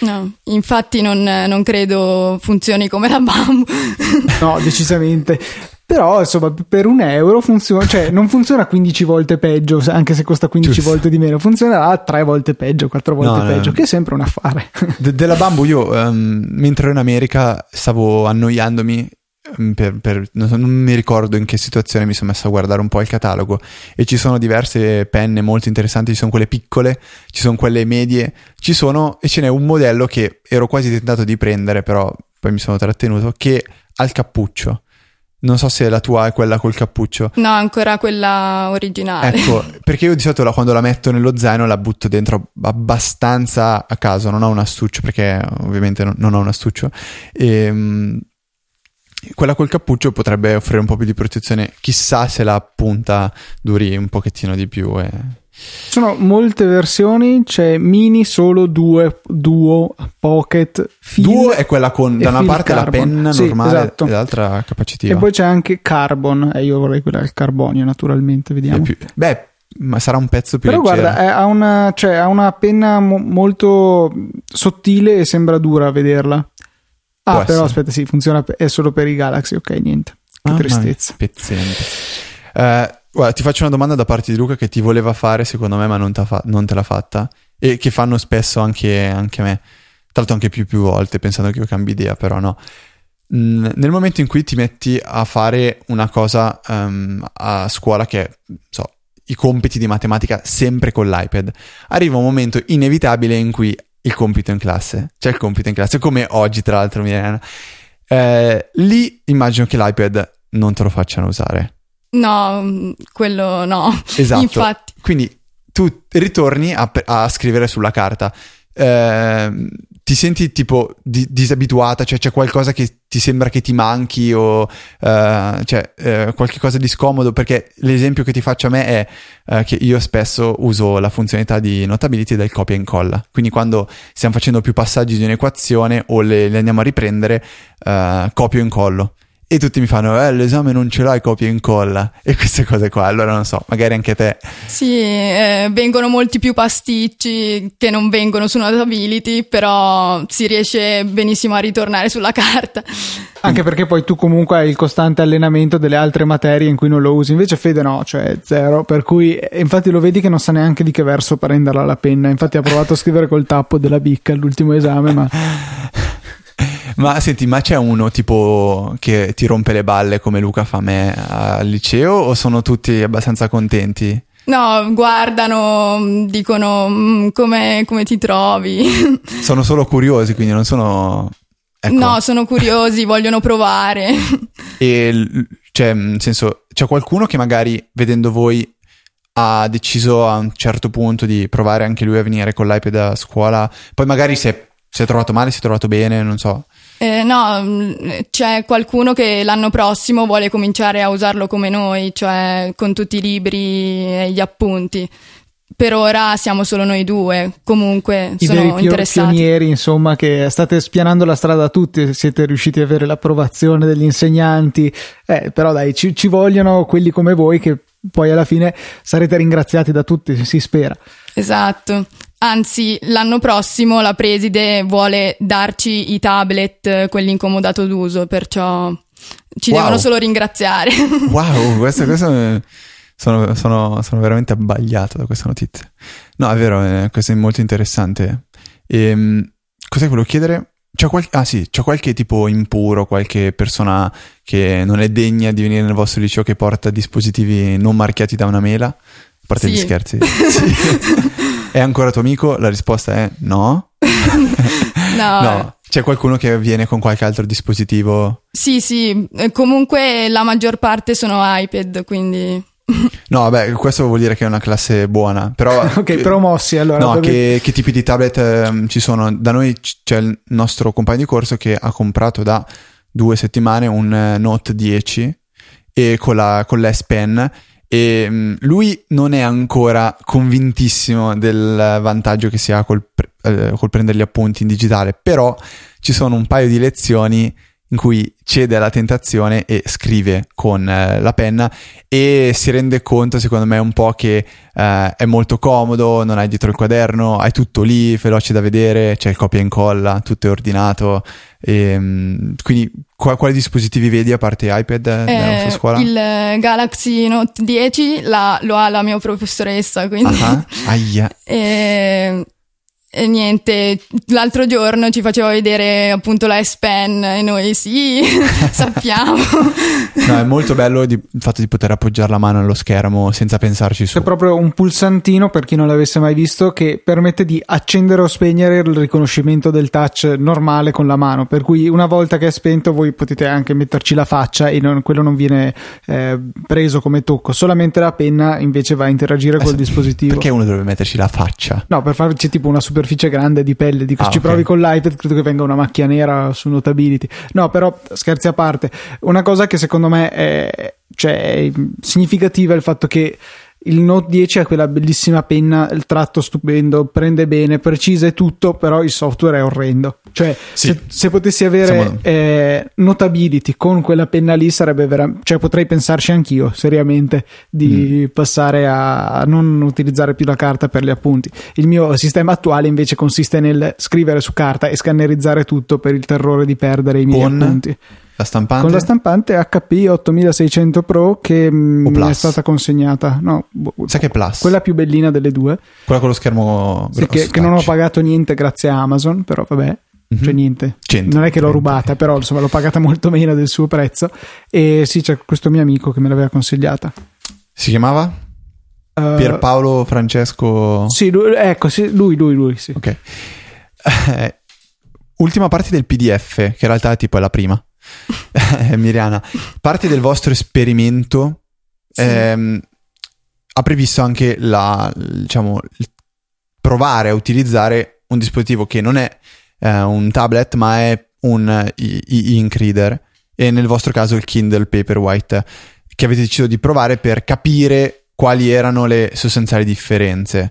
No, infatti non, non credo funzioni come la BAM. no, decisamente. Però insomma per un euro funziona, cioè non funziona 15 volte peggio, anche se costa 15 Giusto. volte di meno, funzionerà 3 volte peggio, 4 volte no, peggio, no. che è sempre un affare. De- della Bamboo io um, mentre ero in America stavo annoiandomi per, per, non, so, non, mi ricordo in che situazione mi sono messo a guardare un po' il catalogo e ci sono diverse penne molto interessanti, ci sono quelle piccole, ci sono quelle medie, ci sono e ce n'è un modello che ero quasi tentato di prendere, però poi mi sono trattenuto, che ha il cappuccio. Non so se la tua è quella col cappuccio. No, ancora quella originale. Ecco, perché io di solito la, quando la metto nello zaino la butto dentro abbastanza a caso, non ho un astuccio perché ovviamente non, non ho un astuccio. E, ehm, quella col cappuccio potrebbe offrire un po' più di protezione. Chissà se la punta duri un pochettino di più. E... Ci sono molte versioni, c'è mini solo due, duo, pocket, fill. Duo è quella con da una parte carbon. la penna sì, normale esatto. e l'altra capacitiva. E poi c'è anche carbon, e io vorrei quella al carbonio naturalmente, vediamo. Più, beh, ma sarà un pezzo più Però leggero. guarda, ha una, cioè, ha una penna mo- molto sottile e sembra dura a vederla. Ah, però aspetta, sì, funziona, è solo per i Galaxy, ok, niente. Che ah, tristezza. Pezzente. Eh, guarda, ti faccio una domanda da parte di Luca che ti voleva fare, secondo me, ma non, fa- non te l'ha fatta. E che fanno spesso anche, anche me. Tra l'altro anche più più volte, pensando che io cambi idea, però no. Mm, nel momento in cui ti metti a fare una cosa um, a scuola che, so, i compiti di matematica sempre con l'iPad, arriva un momento inevitabile in cui il compito in classe, c'è il compito in classe, come oggi tra l'altro Milena, eh, lì immagino che l'iPad non te lo facciano usare. No, mm, quello no. Esatto. Infatti. Quindi tu ritorni a, a scrivere sulla carta. Eh, ti senti tipo di, disabituata, cioè c'è qualcosa che ti sembra che ti manchi o uh, cioè, uh, qualche cosa di scomodo, perché l'esempio che ti faccio a me è uh, che io spesso uso la funzionalità di notability del copia e incolla, quindi quando stiamo facendo più passaggi di un'equazione o le, le andiamo a riprendere, copio e incollo e tutti mi fanno eh l'esame non ce l'hai copia e incolla. E queste cose qua. Allora non so magari anche te. Sì eh, vengono molti più pasticci che non vengono su Notability però si riesce benissimo a ritornare sulla carta. Anche perché poi tu comunque hai il costante allenamento delle altre materie in cui non lo usi. Invece Fede no cioè zero. Per cui infatti lo vedi che non sa neanche di che verso prenderla la penna. Infatti ha provato a scrivere col tappo della bicca all'ultimo esame ma ma senti, ma c'è uno tipo che ti rompe le balle come Luca fa a me al liceo o sono tutti abbastanza contenti? No, guardano, dicono mm, come, come ti trovi. Sono solo curiosi, quindi non sono... Ecco. No, sono curiosi, vogliono provare. E cioè, nel senso, c'è qualcuno che magari vedendo voi ha deciso a un certo punto di provare anche lui a venire con l'iPad a scuola, poi magari si è, si è trovato male, si è trovato bene, non so. Eh, no, mm, c'è qualcuno che l'anno prossimo vuole cominciare a usarlo come noi, cioè con tutti i libri e gli appunti. Per ora siamo solo noi due, comunque I sono veri interessati. pionieri, insomma, che state spianando la strada a tutti, siete riusciti ad avere l'approvazione degli insegnanti, eh, però dai, ci, ci vogliono quelli come voi che poi alla fine sarete ringraziati da tutti, si spera. Esatto. Anzi, l'anno prossimo la preside vuole darci i tablet, quelli in comodato d'uso, perciò ci wow. devono solo ringraziare. Wow, questo, questo sono, sono, sono, veramente abbagliato da questa notizia. No, è vero, eh, questo è molto interessante. E, ehm, cos'è che volevo chiedere? C'è qualche, ah sì, c'è qualche tipo impuro, qualche persona che non è degna di venire nel vostro liceo che porta dispositivi non marchiati da una mela? A parte sì. gli scherzi. sì. È ancora tuo amico? La risposta è no. no. no. C'è qualcuno che viene con qualche altro dispositivo? Sì, sì, comunque la maggior parte sono iPad, quindi... No, vabbè, questo vuol dire che è una classe buona, però... ok, promossi allora. No, che, che, tipi di tablet eh, ci sono? Da noi c'è il nostro compagno di corso che ha comprato da due settimane un eh, Note 10 e con, la, con l'S Pen e um, lui non è ancora convintissimo del vantaggio che si ha col, eh, col prendere gli appunti in digitale, però ci sono un paio di lezioni in cui cede alla tentazione e scrive con eh, la penna e si rende conto secondo me un po' che eh, è molto comodo, non hai dietro il quaderno, hai tutto lì, veloce da vedere, c'è il copia e incolla, tutto è ordinato. E, ehm, quindi quali, quali dispositivi vedi a parte iPad eh, nella tua scuola? Il Galaxy Note 10 la, lo ha la mia professoressa, quindi... Uh-huh. Aia. e e niente, l'altro giorno ci faceva vedere appunto la S-Pen e noi sì, sappiamo. no, è molto bello di, il fatto di poter appoggiare la mano allo schermo senza pensarci su. C'è proprio un pulsantino, per chi non l'avesse mai visto, che permette di accendere o spegnere il riconoscimento del touch normale con la mano, per cui una volta che è spento voi potete anche metterci la faccia e non, quello non viene eh, preso come tocco, solamente la penna invece va a interagire eh, col dispositivo. Perché uno dovrebbe metterci la faccia? No, per farci tipo una super superficie grande di pelle. Dico, ah, ci okay. provi con l'iPad, credo che venga una macchia nera su Notability. No, però scherzi a parte, una cosa che secondo me è, cioè, è significativa è il fatto che il Note 10 ha quella bellissima penna, il tratto stupendo, prende bene, precisa e tutto, però il software è orrendo. Cioè, Sì. se, se potessi avere Siamo- eh, Notability con quella penna lì sarebbe veramente... Cioè, potrei pensarci anch'io, seriamente, di Mm. passare a, non utilizzare più la carta per gli appunti. Il mio sistema attuale invece consiste nel scrivere su carta e scannerizzare tutto per il terrore di perdere i miei Con appunti. La stampante? Con la stampante HP 8600 Pro che mm, mi è Plus? stata consegnata. No, boh, Sa che è Plus? quella più bellina delle due. Quella con lo schermo Sì, che, che non ho pagato niente grazie a Amazon, però vabbè. Mhm. Cioè niente, Cento, non è che l'ho rubata, però insomma l'ho pagata molto meno del suo prezzo. E sì, c'è questo mio amico che me l'aveva consigliata. Si chiamava? Eh, Pierpaolo Francesco... Sì, lui, ecco, sì, lui, lui, lui, sì. Ok. Ultima parte del PDF, che in realtà tipo è la prima. Eh, Miriana, parte del vostro esperimento Sì. ehm, ha previsto anche la, diciamo, il provare a utilizzare un dispositivo che non è eh, un tablet, ma è un i- i- ink reader e nel vostro caso il Kindle Paperwhite che avete deciso di provare per capire quali erano le sostanziali differenze.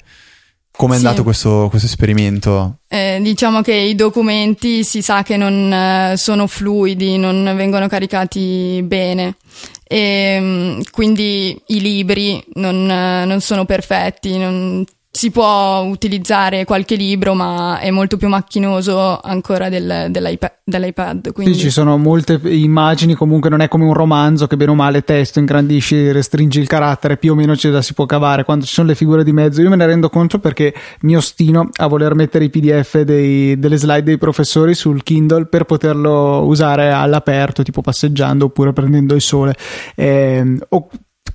Come è Sì. andato questo, questo esperimento? Eh, diciamo che i documenti si sa che non eh, sono fluidi, non vengono caricati bene e mm, quindi i libri non, eh, non sono perfetti, non- si può utilizzare qualche libro ma è molto più macchinoso ancora del- dell'iPad. dell'iPad, quindi... Sì, ci sono molte immagini, comunque non è come un romanzo che bene o male testo, ingrandisci, restringi il carattere, più o meno ce la si può cavare. Quando ci sono le figure di mezzo, io me ne rendo conto perché mi ostino a voler mettere i PDF dei- delle slide dei professori sul Kindle per poterlo usare all'aperto, tipo passeggiando oppure prendendo il sole. Ehm, o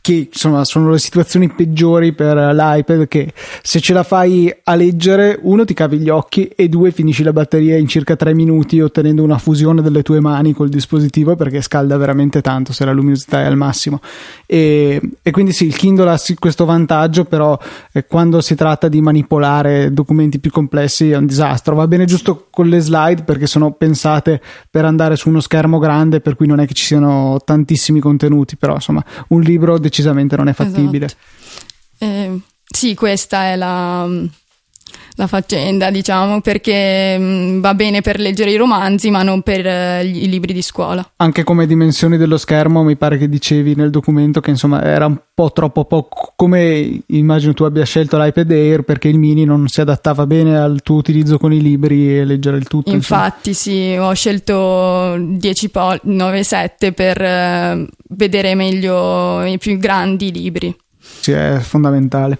che insomma sono le situazioni peggiori per l'iPad che se ce la fai a leggere uno ti cavi gli occhi e due finisci la batteria in circa tre minuti ottenendo una fusione delle tue mani col dispositivo perché scalda veramente tanto se la luminosità è al massimo. E, e quindi sì il Kindle ha questo vantaggio però eh, quando si tratta di manipolare documenti più complessi è un disastro. Va bene giusto con le slide perché sono pensate per andare su uno schermo grande per cui non è che ci siano tantissimi contenuti però insomma un libro decisamente non è fattibile Esatto. Eh, sì, questa è la, la faccenda, diciamo, perché mm, va bene per leggere i romanzi, ma non per eh, gli- i libri di scuola. anche come dimensioni dello schermo mi pare che dicevi nel documento che insomma era un po' troppo poco come immagino tu abbia scelto l'iPad Air perché il mini non si adattava bene al tuo utilizzo con i libri e leggere il tutto insomma. Infatti, sì, ho scelto 10 pol- 9,7 per eh, vedere meglio i più grandi libri. Sì, è fondamentale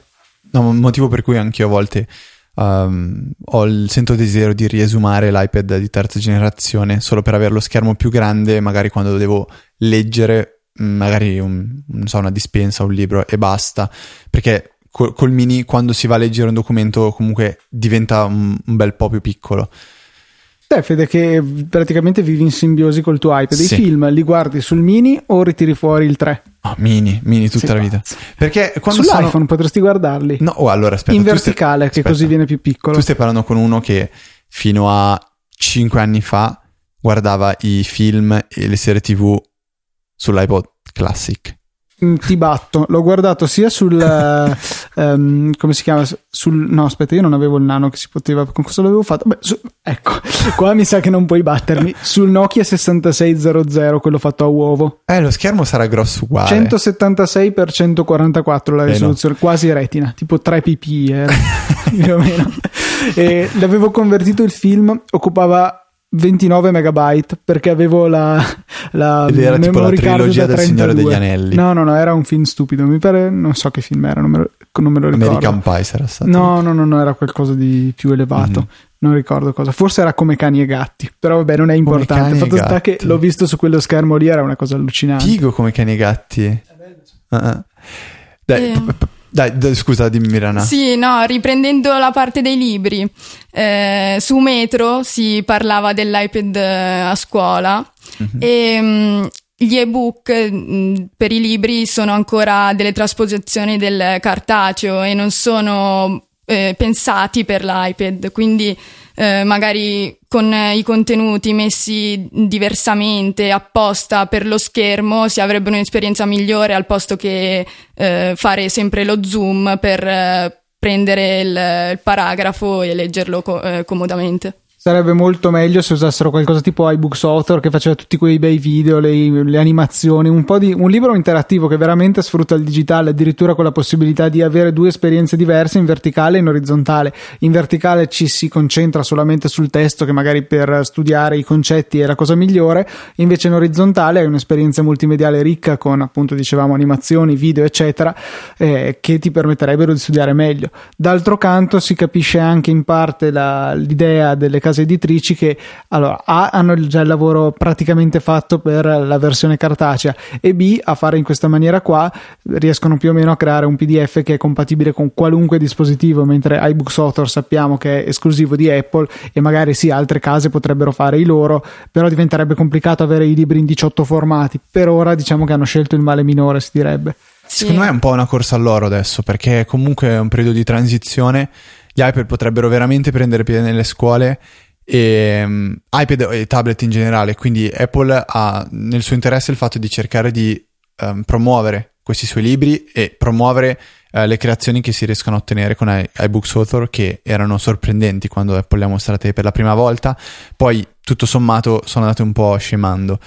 No, un motivo per cui anche io a volte ehm, ho il sento desiderio di riesumare l'iPad di terza generazione solo per avere lo schermo più grande, magari quando devo leggere, mh, magari un- so, una dispensa, un libro e basta. Perché col, col mini, quando si va a leggere un documento, comunque diventa un, un bel po' più piccolo. Te Fede che praticamente vivi in simbiosi col tuo iPad Sì. i film li guardi sul mini o ritiri fuori il 3 Ah, mini, mini tutta Sei la vita. Perché quando sull'iPhone sono... potresti guardarli No, oh, allora aspetta. in tu stai- verticale che aspetta. così viene più piccolo Tu stai parlando con uno che fino a 5 anni fa guardava i film e le serie TV sull'iPod Classic. Mm, Ti batto, l'ho guardato sia sul eh, ehm, come si chiama? Sul no, aspetta, io non avevo il nano che si poteva. Con cosa l'avevo fatto? Beh, su- ecco, qua mi sa che non puoi battermi. Sul Nokia 6600, quello fatto a uovo. Eh, lo schermo sarà grosso uguale. 176 x 144 la Eh, no. risoluzione, quasi retina, tipo 3 pp era, più o meno. E l'avevo convertito il film, occupava 29 megabyte perché avevo la, la Ed era tipo la trilogia del Signore 32. degli Anelli. No, no, no, era un film stupido, mi pare, non so che film era, non me lo, non me lo ricordo. American Pie sarà stato. No, no, no, no, era qualcosa di più elevato. Mhm. Non ricordo cosa. Forse era come cani e gatti. Però vabbè, non è importante. Il fatto sta che l'ho visto su quello schermo lì, era una cosa allucinante. Figo come cani e gatti. Ah, ah. Dai, Eh. p- p- dai, dai, scusa, dimmi Mirana. Sì, no, riprendendo la parte dei libri, eh, su Metro si parlava dell'iPad eh, a scuola Mhm. e mm, gli ebook mm, per i libri sono ancora delle trasposizioni del cartaceo e non sono eh, pensati per l'iPad, quindi eh, magari con i contenuti messi diversamente, apposta per lo schermo, si avrebbe un'esperienza migliore al posto che eh, fare sempre lo zoom per eh, prendere il, il, paragrafo e leggerlo co- eh, comodamente. Sarebbe molto meglio se usassero qualcosa tipo iBooks Author che faceva tutti quei bei video, le, le animazioni, un, po di, un libro interattivo che veramente sfrutta il digitale, addirittura con la possibilità di avere due esperienze diverse in verticale e in orizzontale. In verticale ci si concentra solamente sul testo che magari per studiare i concetti è la cosa migliore, invece in orizzontale hai un'esperienza multimediale ricca con appunto dicevamo animazioni, video eccetera eh, che ti permetterebbero di studiare meglio. D'altro canto si capisce anche in parte la, l'idea delle case case editrici che allora, A hanno già il lavoro praticamente fatto per la versione cartacea e B a fare in questa maniera qua riescono più o meno a creare un PDF che è compatibile con qualunque dispositivo mentre iBooks Author sappiamo che è esclusivo di Apple e magari sì altre case potrebbero fare i loro però diventerebbe complicato avere i libri in 18 formati per ora diciamo che hanno scelto il male minore si direbbe Secondo me è un po' una corsa all'oro adesso, perché comunque è un periodo di transizione. Gli iPad potrebbero veramente prendere piede nelle scuole e um, iPad e tablet in generale, quindi Apple ha nel suo interesse il fatto di cercare di um, promuovere questi suoi libri e promuovere uh, le creazioni che si riescono a ottenere con I- iBooks Author che erano sorprendenti quando Apple le ha mostrate per la prima volta, poi tutto sommato sono andate un po' scemando.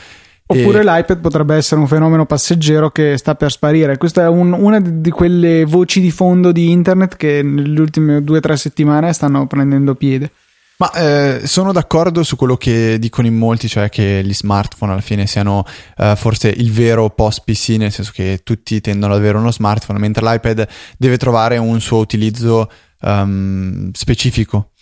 Oppure e... l'iPad potrebbe essere un fenomeno passeggero che sta per sparire. Questa è un, una di quelle voci di fondo di internet che nelle ultime due o tre settimane stanno prendendo piede. Ma eh, sono d'accordo su quello che dicono in molti, cioè che gli smartphone alla fine siano eh, forse il vero post PC, nel senso che tutti tendono ad avere uno smartphone, mentre l'iPad deve trovare un suo utilizzo um, specifico.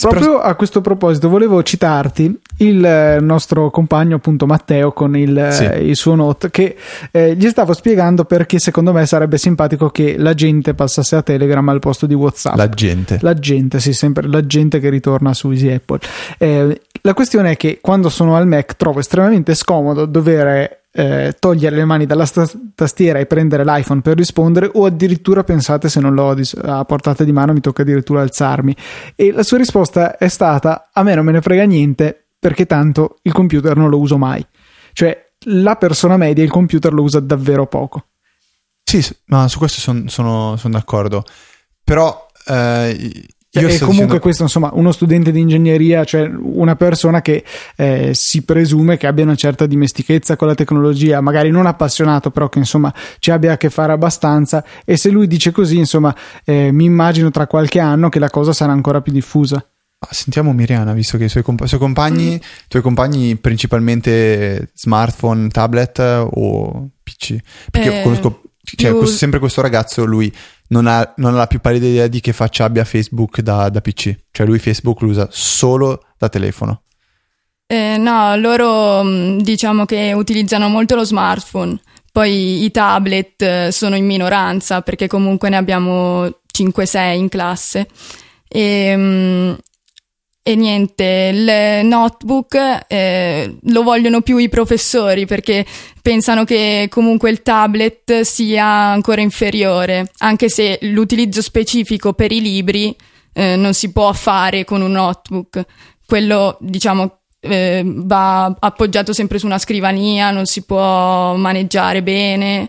Proprio a questo proposito volevo citarti il eh, nostro compagno appunto Matteo con il, sì. eh, il suo note che eh, gli stavo spiegando perché secondo me sarebbe simpatico che la gente passasse a Telegram al posto di Whatsapp. La gente. La gente, sì, sempre la gente che ritorna su Easy Apple. Eh, la questione è che quando sono al Mac trovo estremamente scomodo dover eh, togliere le mani dalla sta- tastiera e prendere l'iPhone per rispondere o addirittura pensate se non l'ho a portata di mano mi tocca addirittura alzarmi. E la sua risposta è stata a me non me ne frega niente perché tanto il computer non lo uso mai. Cioè la persona media il computer lo usa davvero poco. Sì ma su questo son, sono, sono d'accordo. Però eh, io e comunque dicendo... questo, insomma, uno studente di ingegneria, cioè una persona che eh, si presume che abbia una certa dimestichezza con la tecnologia, magari non appassionato, però che insomma ci abbia a che fare abbastanza. E se lui dice così, insomma, eh, mi immagino tra qualche anno che la cosa sarà ancora più diffusa. Sentiamo Miriana, visto che i suoi, comp- suoi compagni, mm. tuoi compagni principalmente smartphone, tablet o PC? Perché eh, conosco cioè, più... sempre questo ragazzo, lui non ha, non ha, la più pallida idea di che faccia abbia Facebook da, da PC. Cioè lui Facebook lo usa solo da telefono. Eh, no, loro mm, diciamo che utilizzano molto lo smartphone. Poi i tablet eh, sono in minoranza perché comunque ne abbiamo 5-6 in classe. E, mm, e niente, il notebook eh, lo vogliono più i professori perché pensano che comunque il tablet sia ancora inferiore, anche se l'utilizzo specifico per i libri eh, non si può fare con un notebook. Quello, diciamo, eh, va appoggiato sempre su una scrivania, non si può maneggiare bene.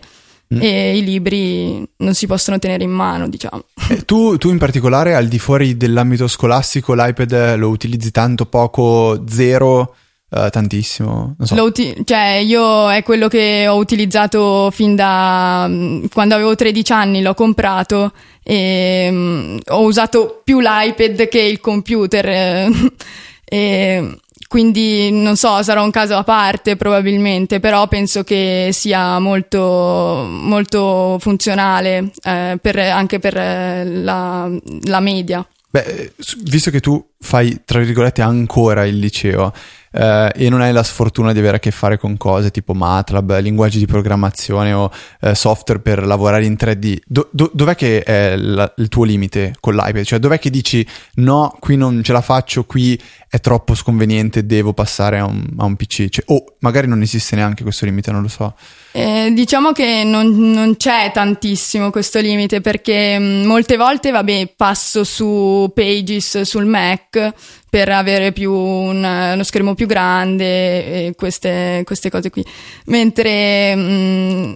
Mm. e i libri non si possono tenere in mano, diciamo. Eh, tu, tu, in particolare, al di fuori dell'ambito scolastico, l'iPad lo utilizzi tanto, poco, zero? Uh, tantissimo. So. Uti- cioè, io è quello che ho utilizzato fin da mm, quando avevo 13 anni, l'ho comprato e um, ho usato più l'iPad che il computer. e quindi non so, sarà un caso a parte probabilmente, però penso che sia molto, molto funzionale eh, per, anche per eh, la, la, media. Beh, visto che tu fai, tra virgolette, ancora il liceo, eh, e non hai la sfortuna di avere a che fare con cose tipo MATLAB, linguaggi di programmazione o eh, software per lavorare in 3D, do- do- dov'è che è la- il tuo limite con l'iPad? Cioè dov'è che dici no, qui non ce la faccio, qui è troppo sconveniente, devo passare a un, a un PC? Cioè, o magari non esiste neanche questo limite, non lo so. Eh, diciamo che non, non, c'è tantissimo questo limite perché mh, mm, molte volte, vabbè, passo su Pages sul Mac per avere più un, uno schermo più grande e queste, queste cose qui. Mentre mh, mm,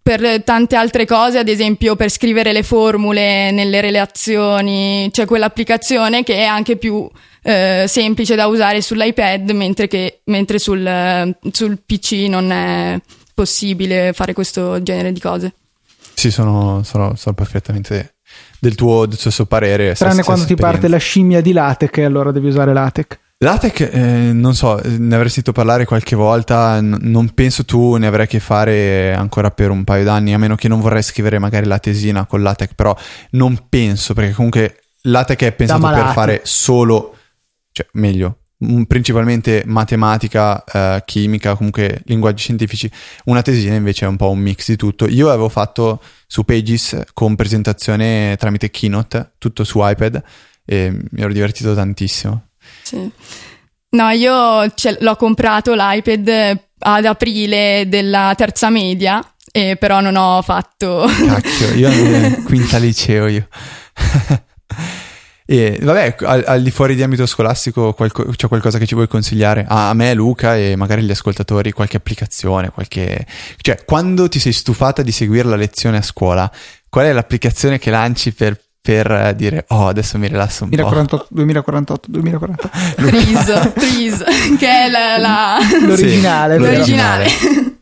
per tante altre cose, ad esempio per scrivere le formule nelle relazioni, c'è quell'applicazione che è anche più eh, semplice da usare sull'iPad, mentre, che, mentre sul, sul PC non è possibile fare questo genere di cose. Sì, sono, sono, sono perfettamente del tuo, del stesso parere. Tranne quando ti parte la scimmia di LaTeX e allora devi usare LaTeX. LaTeX, eh, non so, ne avrei sentito parlare qualche volta, n- non penso tu ne avrai a che fare ancora per un paio d'anni, a meno che non vorrei scrivere magari la tesina con LaTeX, però non penso, perché comunque LaTeX è pensato per fare solo, cioè meglio, principalmente matematica, eh, chimica, comunque linguaggi scientifici. Una tesina invece è un po' un mix di tutto. Io avevo fatto su Pages con presentazione tramite Keynote, tutto su iPad e mi ero divertito tantissimo. Sì. No, io l'ho comprato l'iPad ad aprile della terza media, e però non ho fatto... Cacchio, io ero quinta liceo io. E vabbè, al, al, di fuori di ambito scolastico qualco, c'è qualcosa che ci vuoi consigliare? Ah, a me, Luca e magari gli ascoltatori, qualche applicazione, qualche... Cioè, quando ti sei stufata di seguire la lezione a scuola, qual è l'applicazione che lanci per, per dire, oh, adesso mi rilasso un 2048, po'? 2048, 2048. Triso, Triso, che è la, la... l'originale. Sì, l'originale.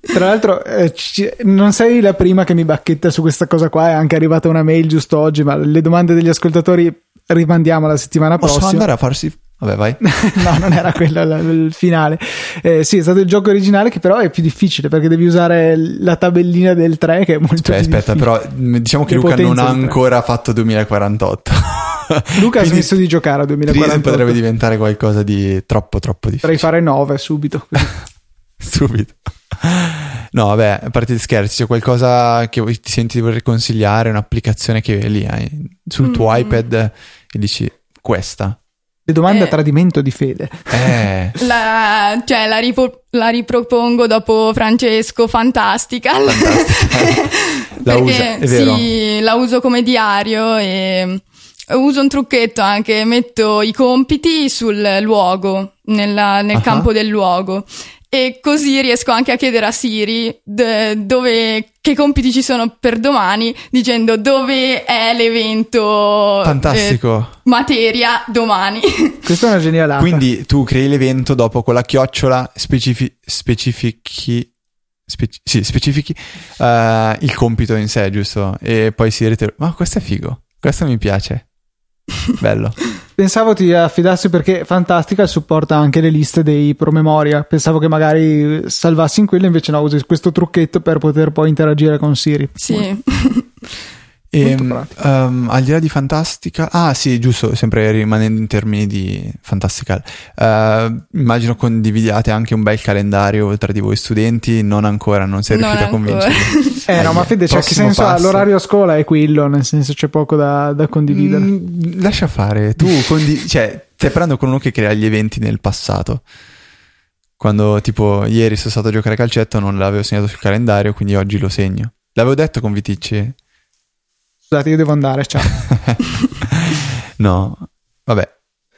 Tra l'altro, eh, ci, non sei la prima che mi bacchetta su questa cosa qua, è anche arrivata una mail giusto oggi, ma le domande degli ascoltatori rimandiamo la settimana Posso prossima. andare a farsi Vabbè, vai. no, non era quello il finale. Eh, sì, è stato il gioco originale che però è più difficile perché devi usare la tabellina del 3 che è molto aspetta, difficile. però diciamo che Luca non ha ancora fatto 2048. Luca ha smesso di giocare a 2048. potrebbe diventare qualcosa di troppo troppo difficile. Potrei fare 9 subito. subito. No, vabbè, a parte gli scherzi, c'è qualcosa che ti senti di voler consigliare, un'applicazione che lì hai sul tuo mm. iPad e dici questa. Le domande eh, a tradimento di fede. Eh. La, cioè, la, ripo- la, ripropongo dopo Francesco, fantastica. fantastica. la Perché usa, sì, la uso come diario e uso un trucchetto anche, metto i compiti sul luogo, nella, nel uh-huh. campo del luogo e così riesco anche a chiedere a Siri d- dove, che compiti ci sono per domani, dicendo dove è l'evento. Fantastico. Eh, materia domani. Questa è una genialata. Quindi tu crei l'evento dopo con la chiocciola, specifi- specifichi. Speci- sì, specifichi uh, il compito in sé, giusto? E poi Siri te Ma questo è figo. Questo mi piace. Bello. Pensavo ti affidassi perché Fantastica supporta anche le liste dei promemoria. Pensavo che magari salvassi in quello, invece no, usi questo trucchetto per poter poi interagire con Siri. Sì. E, um, al di là di Fantastica, ah sì, giusto, sempre rimanendo in termini di Fantastical, uh, immagino condividiate anche un bel calendario tra di voi studenti, non ancora, non sei riuscito a convincere. eh no, ma Fede, cioè, che senso ha? L'orario a scuola è quello, nel senso c'è poco da, da condividere. Mm, lascia fare, tu condiv- cioè, stai parlando con uno che crea gli eventi nel passato. Quando tipo ieri sono stato a giocare a calcetto non l'avevo segnato sul calendario, quindi oggi lo segno. L'avevo detto con Viticci? Scusate, io devo andare, ciao. no, vabbè.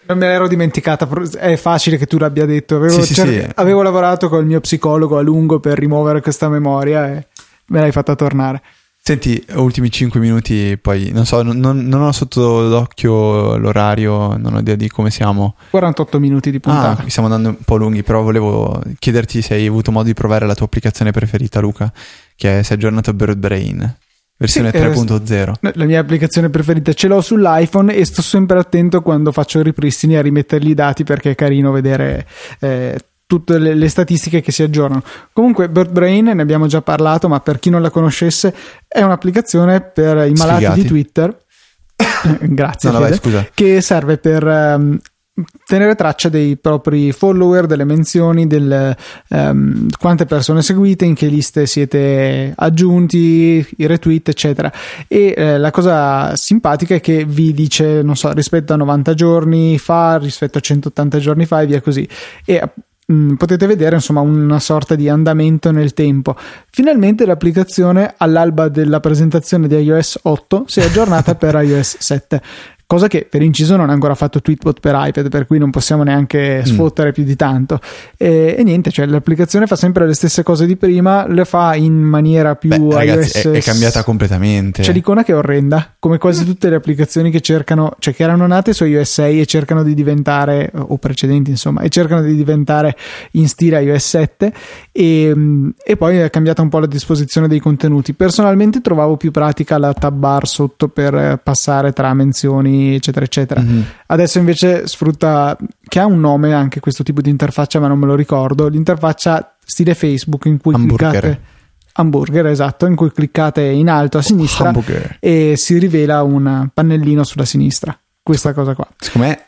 Non me l'ero dimenticata, è facile che tu l'abbia detto. Avevo, sì, cer- sì, sì. avevo lavorato con il mio psicologo a lungo per rimuovere questa memoria e me l'hai fatta tornare. Senti, ultimi 5 minuti, poi non so, non, non, ho sotto d'occhio l'orario, non ho idea di come siamo. 48 minuti di puntata. Ah, stiamo andando un po' lunghi, però volevo chiederti se hai avuto modo di provare la tua applicazione preferita, Luca, che è, si è aggiornato Bird Brain. Versione sì, 3.0. Eh, la mia applicazione preferita ce l'ho sull'iPhone e sto sempre attento quando faccio ripristini a rimettergli i dati perché è carino vedere eh, tutte le, le, statistiche che si aggiornano. Comunque Bird Brain ne abbiamo già parlato, ma per chi non la conoscesse è un'applicazione per i malati Sfigati. di Twitter. Grazie, no, Fede, vai, che serve per um, tenere traccia dei propri follower, delle menzioni, del um, quante persone seguite, in che liste siete aggiunti, i retweet, eccetera. E eh, la cosa simpatica è che vi dice, non so, rispetto a 90 giorni fa, rispetto a 180 giorni fa e via così. E mm, potete vedere insomma una sorta di andamento nel tempo. Finalmente l'applicazione all'alba della presentazione di iOS 8 si è aggiornata per iOS 7 cosa che per inciso non ha ancora fatto Tweetbot per iPad, per cui non possiamo neanche mm. sfottere mm. più di tanto. E, e, niente, cioè l'applicazione fa sempre le stesse cose di prima, le fa in maniera più Beh, ragazzi, è, è, cambiata completamente. C'è l'icona che è orrenda, come quasi tutte le applicazioni che cercano, cioè che erano nate su iOS 6 e cercano di diventare, o precedenti insomma, e cercano di diventare in stile iOS 7 e, e poi è cambiata un po' la disposizione dei contenuti. Personalmente trovavo più pratica la tab bar sotto per passare tra menzioni eccetera, eccetera. Mm-hmm. Adesso invece sfrutta, che ha un nome anche questo tipo di interfaccia, ma non me lo ricordo, l'interfaccia stile Facebook in cui Hamburger. cliccate hamburger, esatto, in cui cliccate in alto a sinistra oh, e si rivela un pannellino sulla sinistra. Questa cosa qua. Secondo me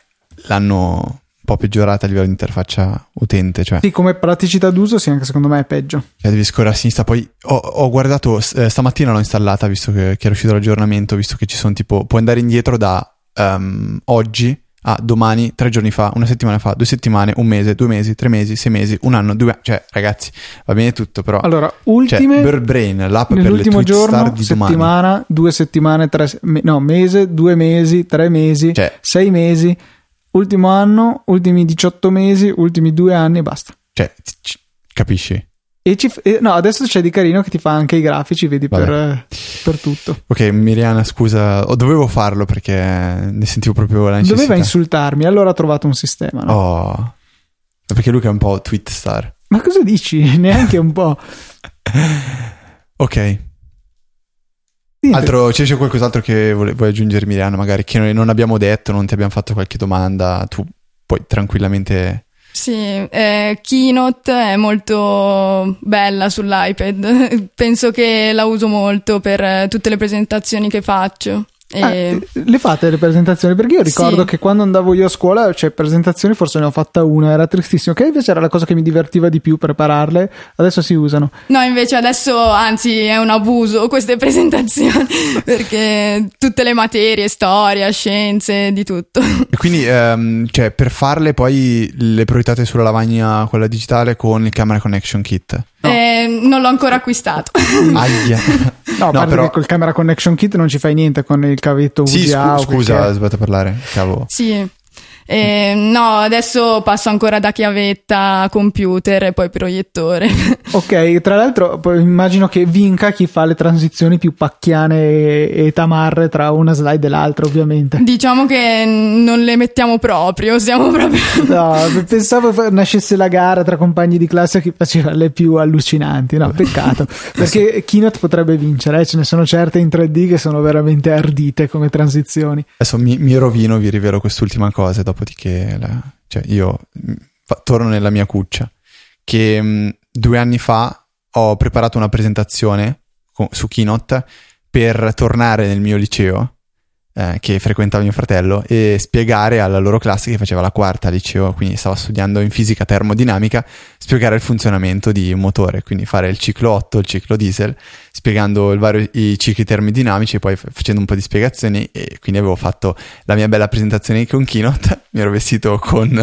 l'hanno un po' peggiorata a livello di interfaccia utente. Cioè. Sì, come praticità d'uso, sì, anche secondo me è peggio. Cioè, devi scorrere a sinistra. Poi ho, ho guardato, eh, stamattina l'ho installata visto che, che, era uscito l'aggiornamento, visto che ci sono tipo, puoi andare indietro da um, oggi a domani, tre giorni fa, una settimana fa, due settimane, un mese, due mesi, tre mesi, sei mesi, un anno, due anni. Cioè, ragazzi, va bene tutto, però. Allora, ultime. Cioè, Bird Brain, l'app per le tweet giorno, di settimana, domani. due settimane, tre. No, mese, due mesi, tre mesi, cioè, sei mesi, ultimo anno, ultimi 18 mesi, ultimi due anni e basta. Cioè, capisci? E, ci, e no, adesso c'è di carino che ti fa anche i grafici, vedi, per, per, tutto. Ok, Miriana, scusa, o dovevo farlo perché ne sentivo proprio la necessità. Doveva insultarmi, allora ha trovato un sistema, no? Oh, perché lui è un po' tweet star. Ma cosa dici? Neanche un po'. ok. Altro, c'è, c'è qualcos'altro che vuoi, vuoi aggiungere, Miriana? Magari che non abbiamo detto, non ti abbiamo fatto qualche domanda, tu puoi tranquillamente sì, eh, Keynote è molto bella sull'iPad, penso che la uso molto per tutte le presentazioni che faccio. Ah, e... Ah, le fate le presentazioni? Perché io ricordo sì. che quando andavo io a scuola, cioè presentazioni forse ne ho fatta una, era tristissimo, che invece era la cosa che mi divertiva di più prepararle, adesso si usano. No, invece adesso anzi è un abuso queste presentazioni, perché tutte le materie, storia, scienze, di tutto. E quindi um, cioè, per farle poi le proiettate sulla lavagna, quella digitale, con il Camera Connection Kit? No. Eh, non l'ho ancora acquistato. Aia. No, no però... che col camera connection kit non ci fai niente con il cavetto sì, VGA. Scu- scusa, ho sbagliato a parlare. Cavolo. Sì. Eh, no, adesso passo ancora da chiavetta a computer e poi proiettore. ok, tra l'altro immagino che vinca chi fa le transizioni più pacchiane e, e tamarre tra una slide e l'altra, ovviamente. Diciamo che non le mettiamo proprio, siamo proprio... no, pensavo nascesse la gara tra compagni di classe che faceva le più allucinanti, no, peccato, perché Keynote potrebbe vincere, eh? ce ne sono certe in 3D che sono veramente ardite come transizioni. Adesso mi, mi rovino, vi rivelo quest'ultima cosa dopodiché la, cioè io mm, fa, torno nella mia cuccia, che mh, mm, due anni fa ho preparato una presentazione con, su Keynote per tornare nel mio liceo eh, che frequentava mio fratello e spiegare alla loro classe che faceva la quarta liceo, quindi stava studiando in fisica termodinamica, spiegare il funzionamento di un motore, quindi fare il ciclo 8, il ciclo diesel, spiegando vario, i cicli termodinamici e poi facendo un po' di spiegazioni e quindi avevo fatto la mia bella presentazione con Keynote, mi ero vestito con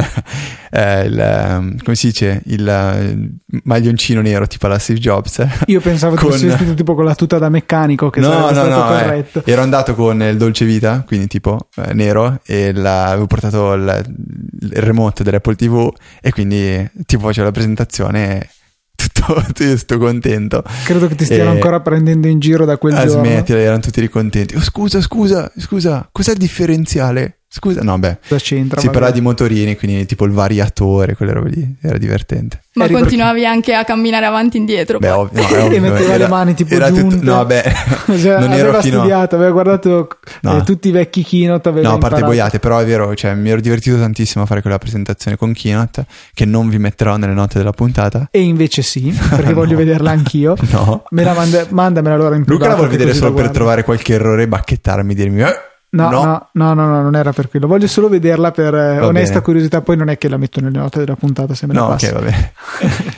eh, il, ehm, come si dice, il, maglioncino nero tipo alla Steve Jobs. Io pensavo con... fossi vestito tipo con la tuta da meccanico che no, sarebbe no, stato no, eh, corretto. Eh, ero andato con il dolce vita quindi tipo eh, nero, e la, avevo portato il, il, remote dell'Apple TV e quindi tipo facevo la presentazione tutto, tutto contento. Credo che ti stiano e... ancora prendendo in giro da quel ah, giorno. Smettila, erano tutti ricontenti. Oh, scusa, scusa, scusa, cos'è il differenziale? Scusa, no, beh. Cosa c'entra? Si parla di motorini, quindi tipo il variatore, quelle robe lì. Era divertente. Ma Eri continuavi perché... anche a camminare avanti e indietro. Beh, ovvio, no, ovvio, e metteva le mani tipo era giunte. Tutto, no, vabbè. cioè, non aveva fino... studiato, aveva guardato no. eh, tutti i vecchi keynote. no, a parte boiate, però è vero, cioè, mi ero divertito tantissimo a fare quella presentazione con keynote, che non vi metterò nelle note della puntata. E invece sì, perché voglio vederla anch'io. no. Me la manda, mandamela allora in Luca la vuol vedere solo per trovare qualche errore e bacchettarmi dirmi... Eh, No, no, no, no, no, non era per quello. Voglio solo vederla per eh, onesta bene. curiosità. Poi non è che la metto nelle note della puntata se me no, la passa. ok, va bene.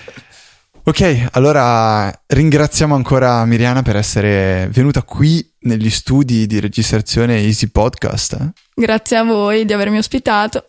ok, allora ringraziamo ancora Miriana per essere venuta qui negli studi di registrazione Easy Podcast. Grazie a voi di avermi ospitato.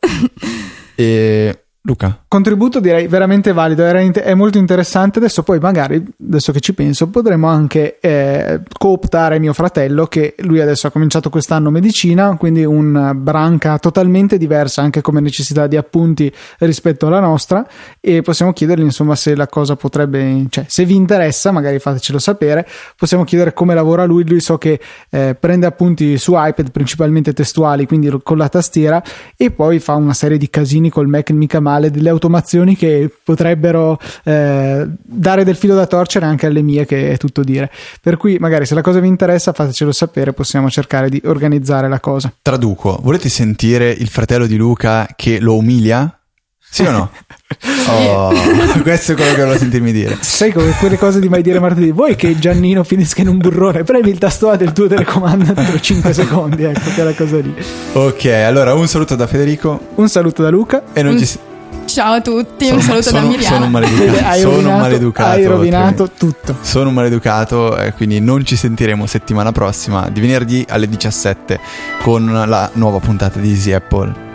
e Luca. Contributo direi veramente valido, è molto interessante. Adesso poi magari, adesso che ci penso, potremmo anche eh, cooptare mio fratello che lui adesso ha cominciato quest'anno medicina, quindi una branca totalmente diversa anche come necessità di appunti rispetto alla nostra e possiamo chiedergli insomma se la cosa potrebbe, cioè se vi interessa magari fatecelo sapere, possiamo chiedere come lavora lui, lui so che eh, prende appunti su iPad principalmente testuali, quindi con la tastiera e poi fa una serie di casini col Mac mica male male, delle automazioni che potrebbero eh, dare del filo da torcere anche alle mie, che è tutto dire. Per cui, magari se la cosa vi interessa, fatecelo sapere, possiamo cercare di organizzare la cosa. Traduco, volete sentire il fratello di Luca che lo umilia? Sì o no? Oh, questo è quello che volevo sentirmi dire. Sai come quelle cose di mai dire martedì? Vuoi che Giannino finisca in un burrone? Premi il tasto A del tuo telecomando entro 5 secondi, ecco, quella cosa lì. Ok, allora un saluto da Federico. Un saluto da Luca. E non un... ci Ciao a tutti, sono, un saluto sono, da Miriam. Sono un maleducato. Hai sono rovinato, un maleducato. Hai rovinato tutto. Sono un maleducato, eh, quindi non ci sentiremo settimana prossima, di venerdì alle 17, con la nuova puntata di Easy Apple.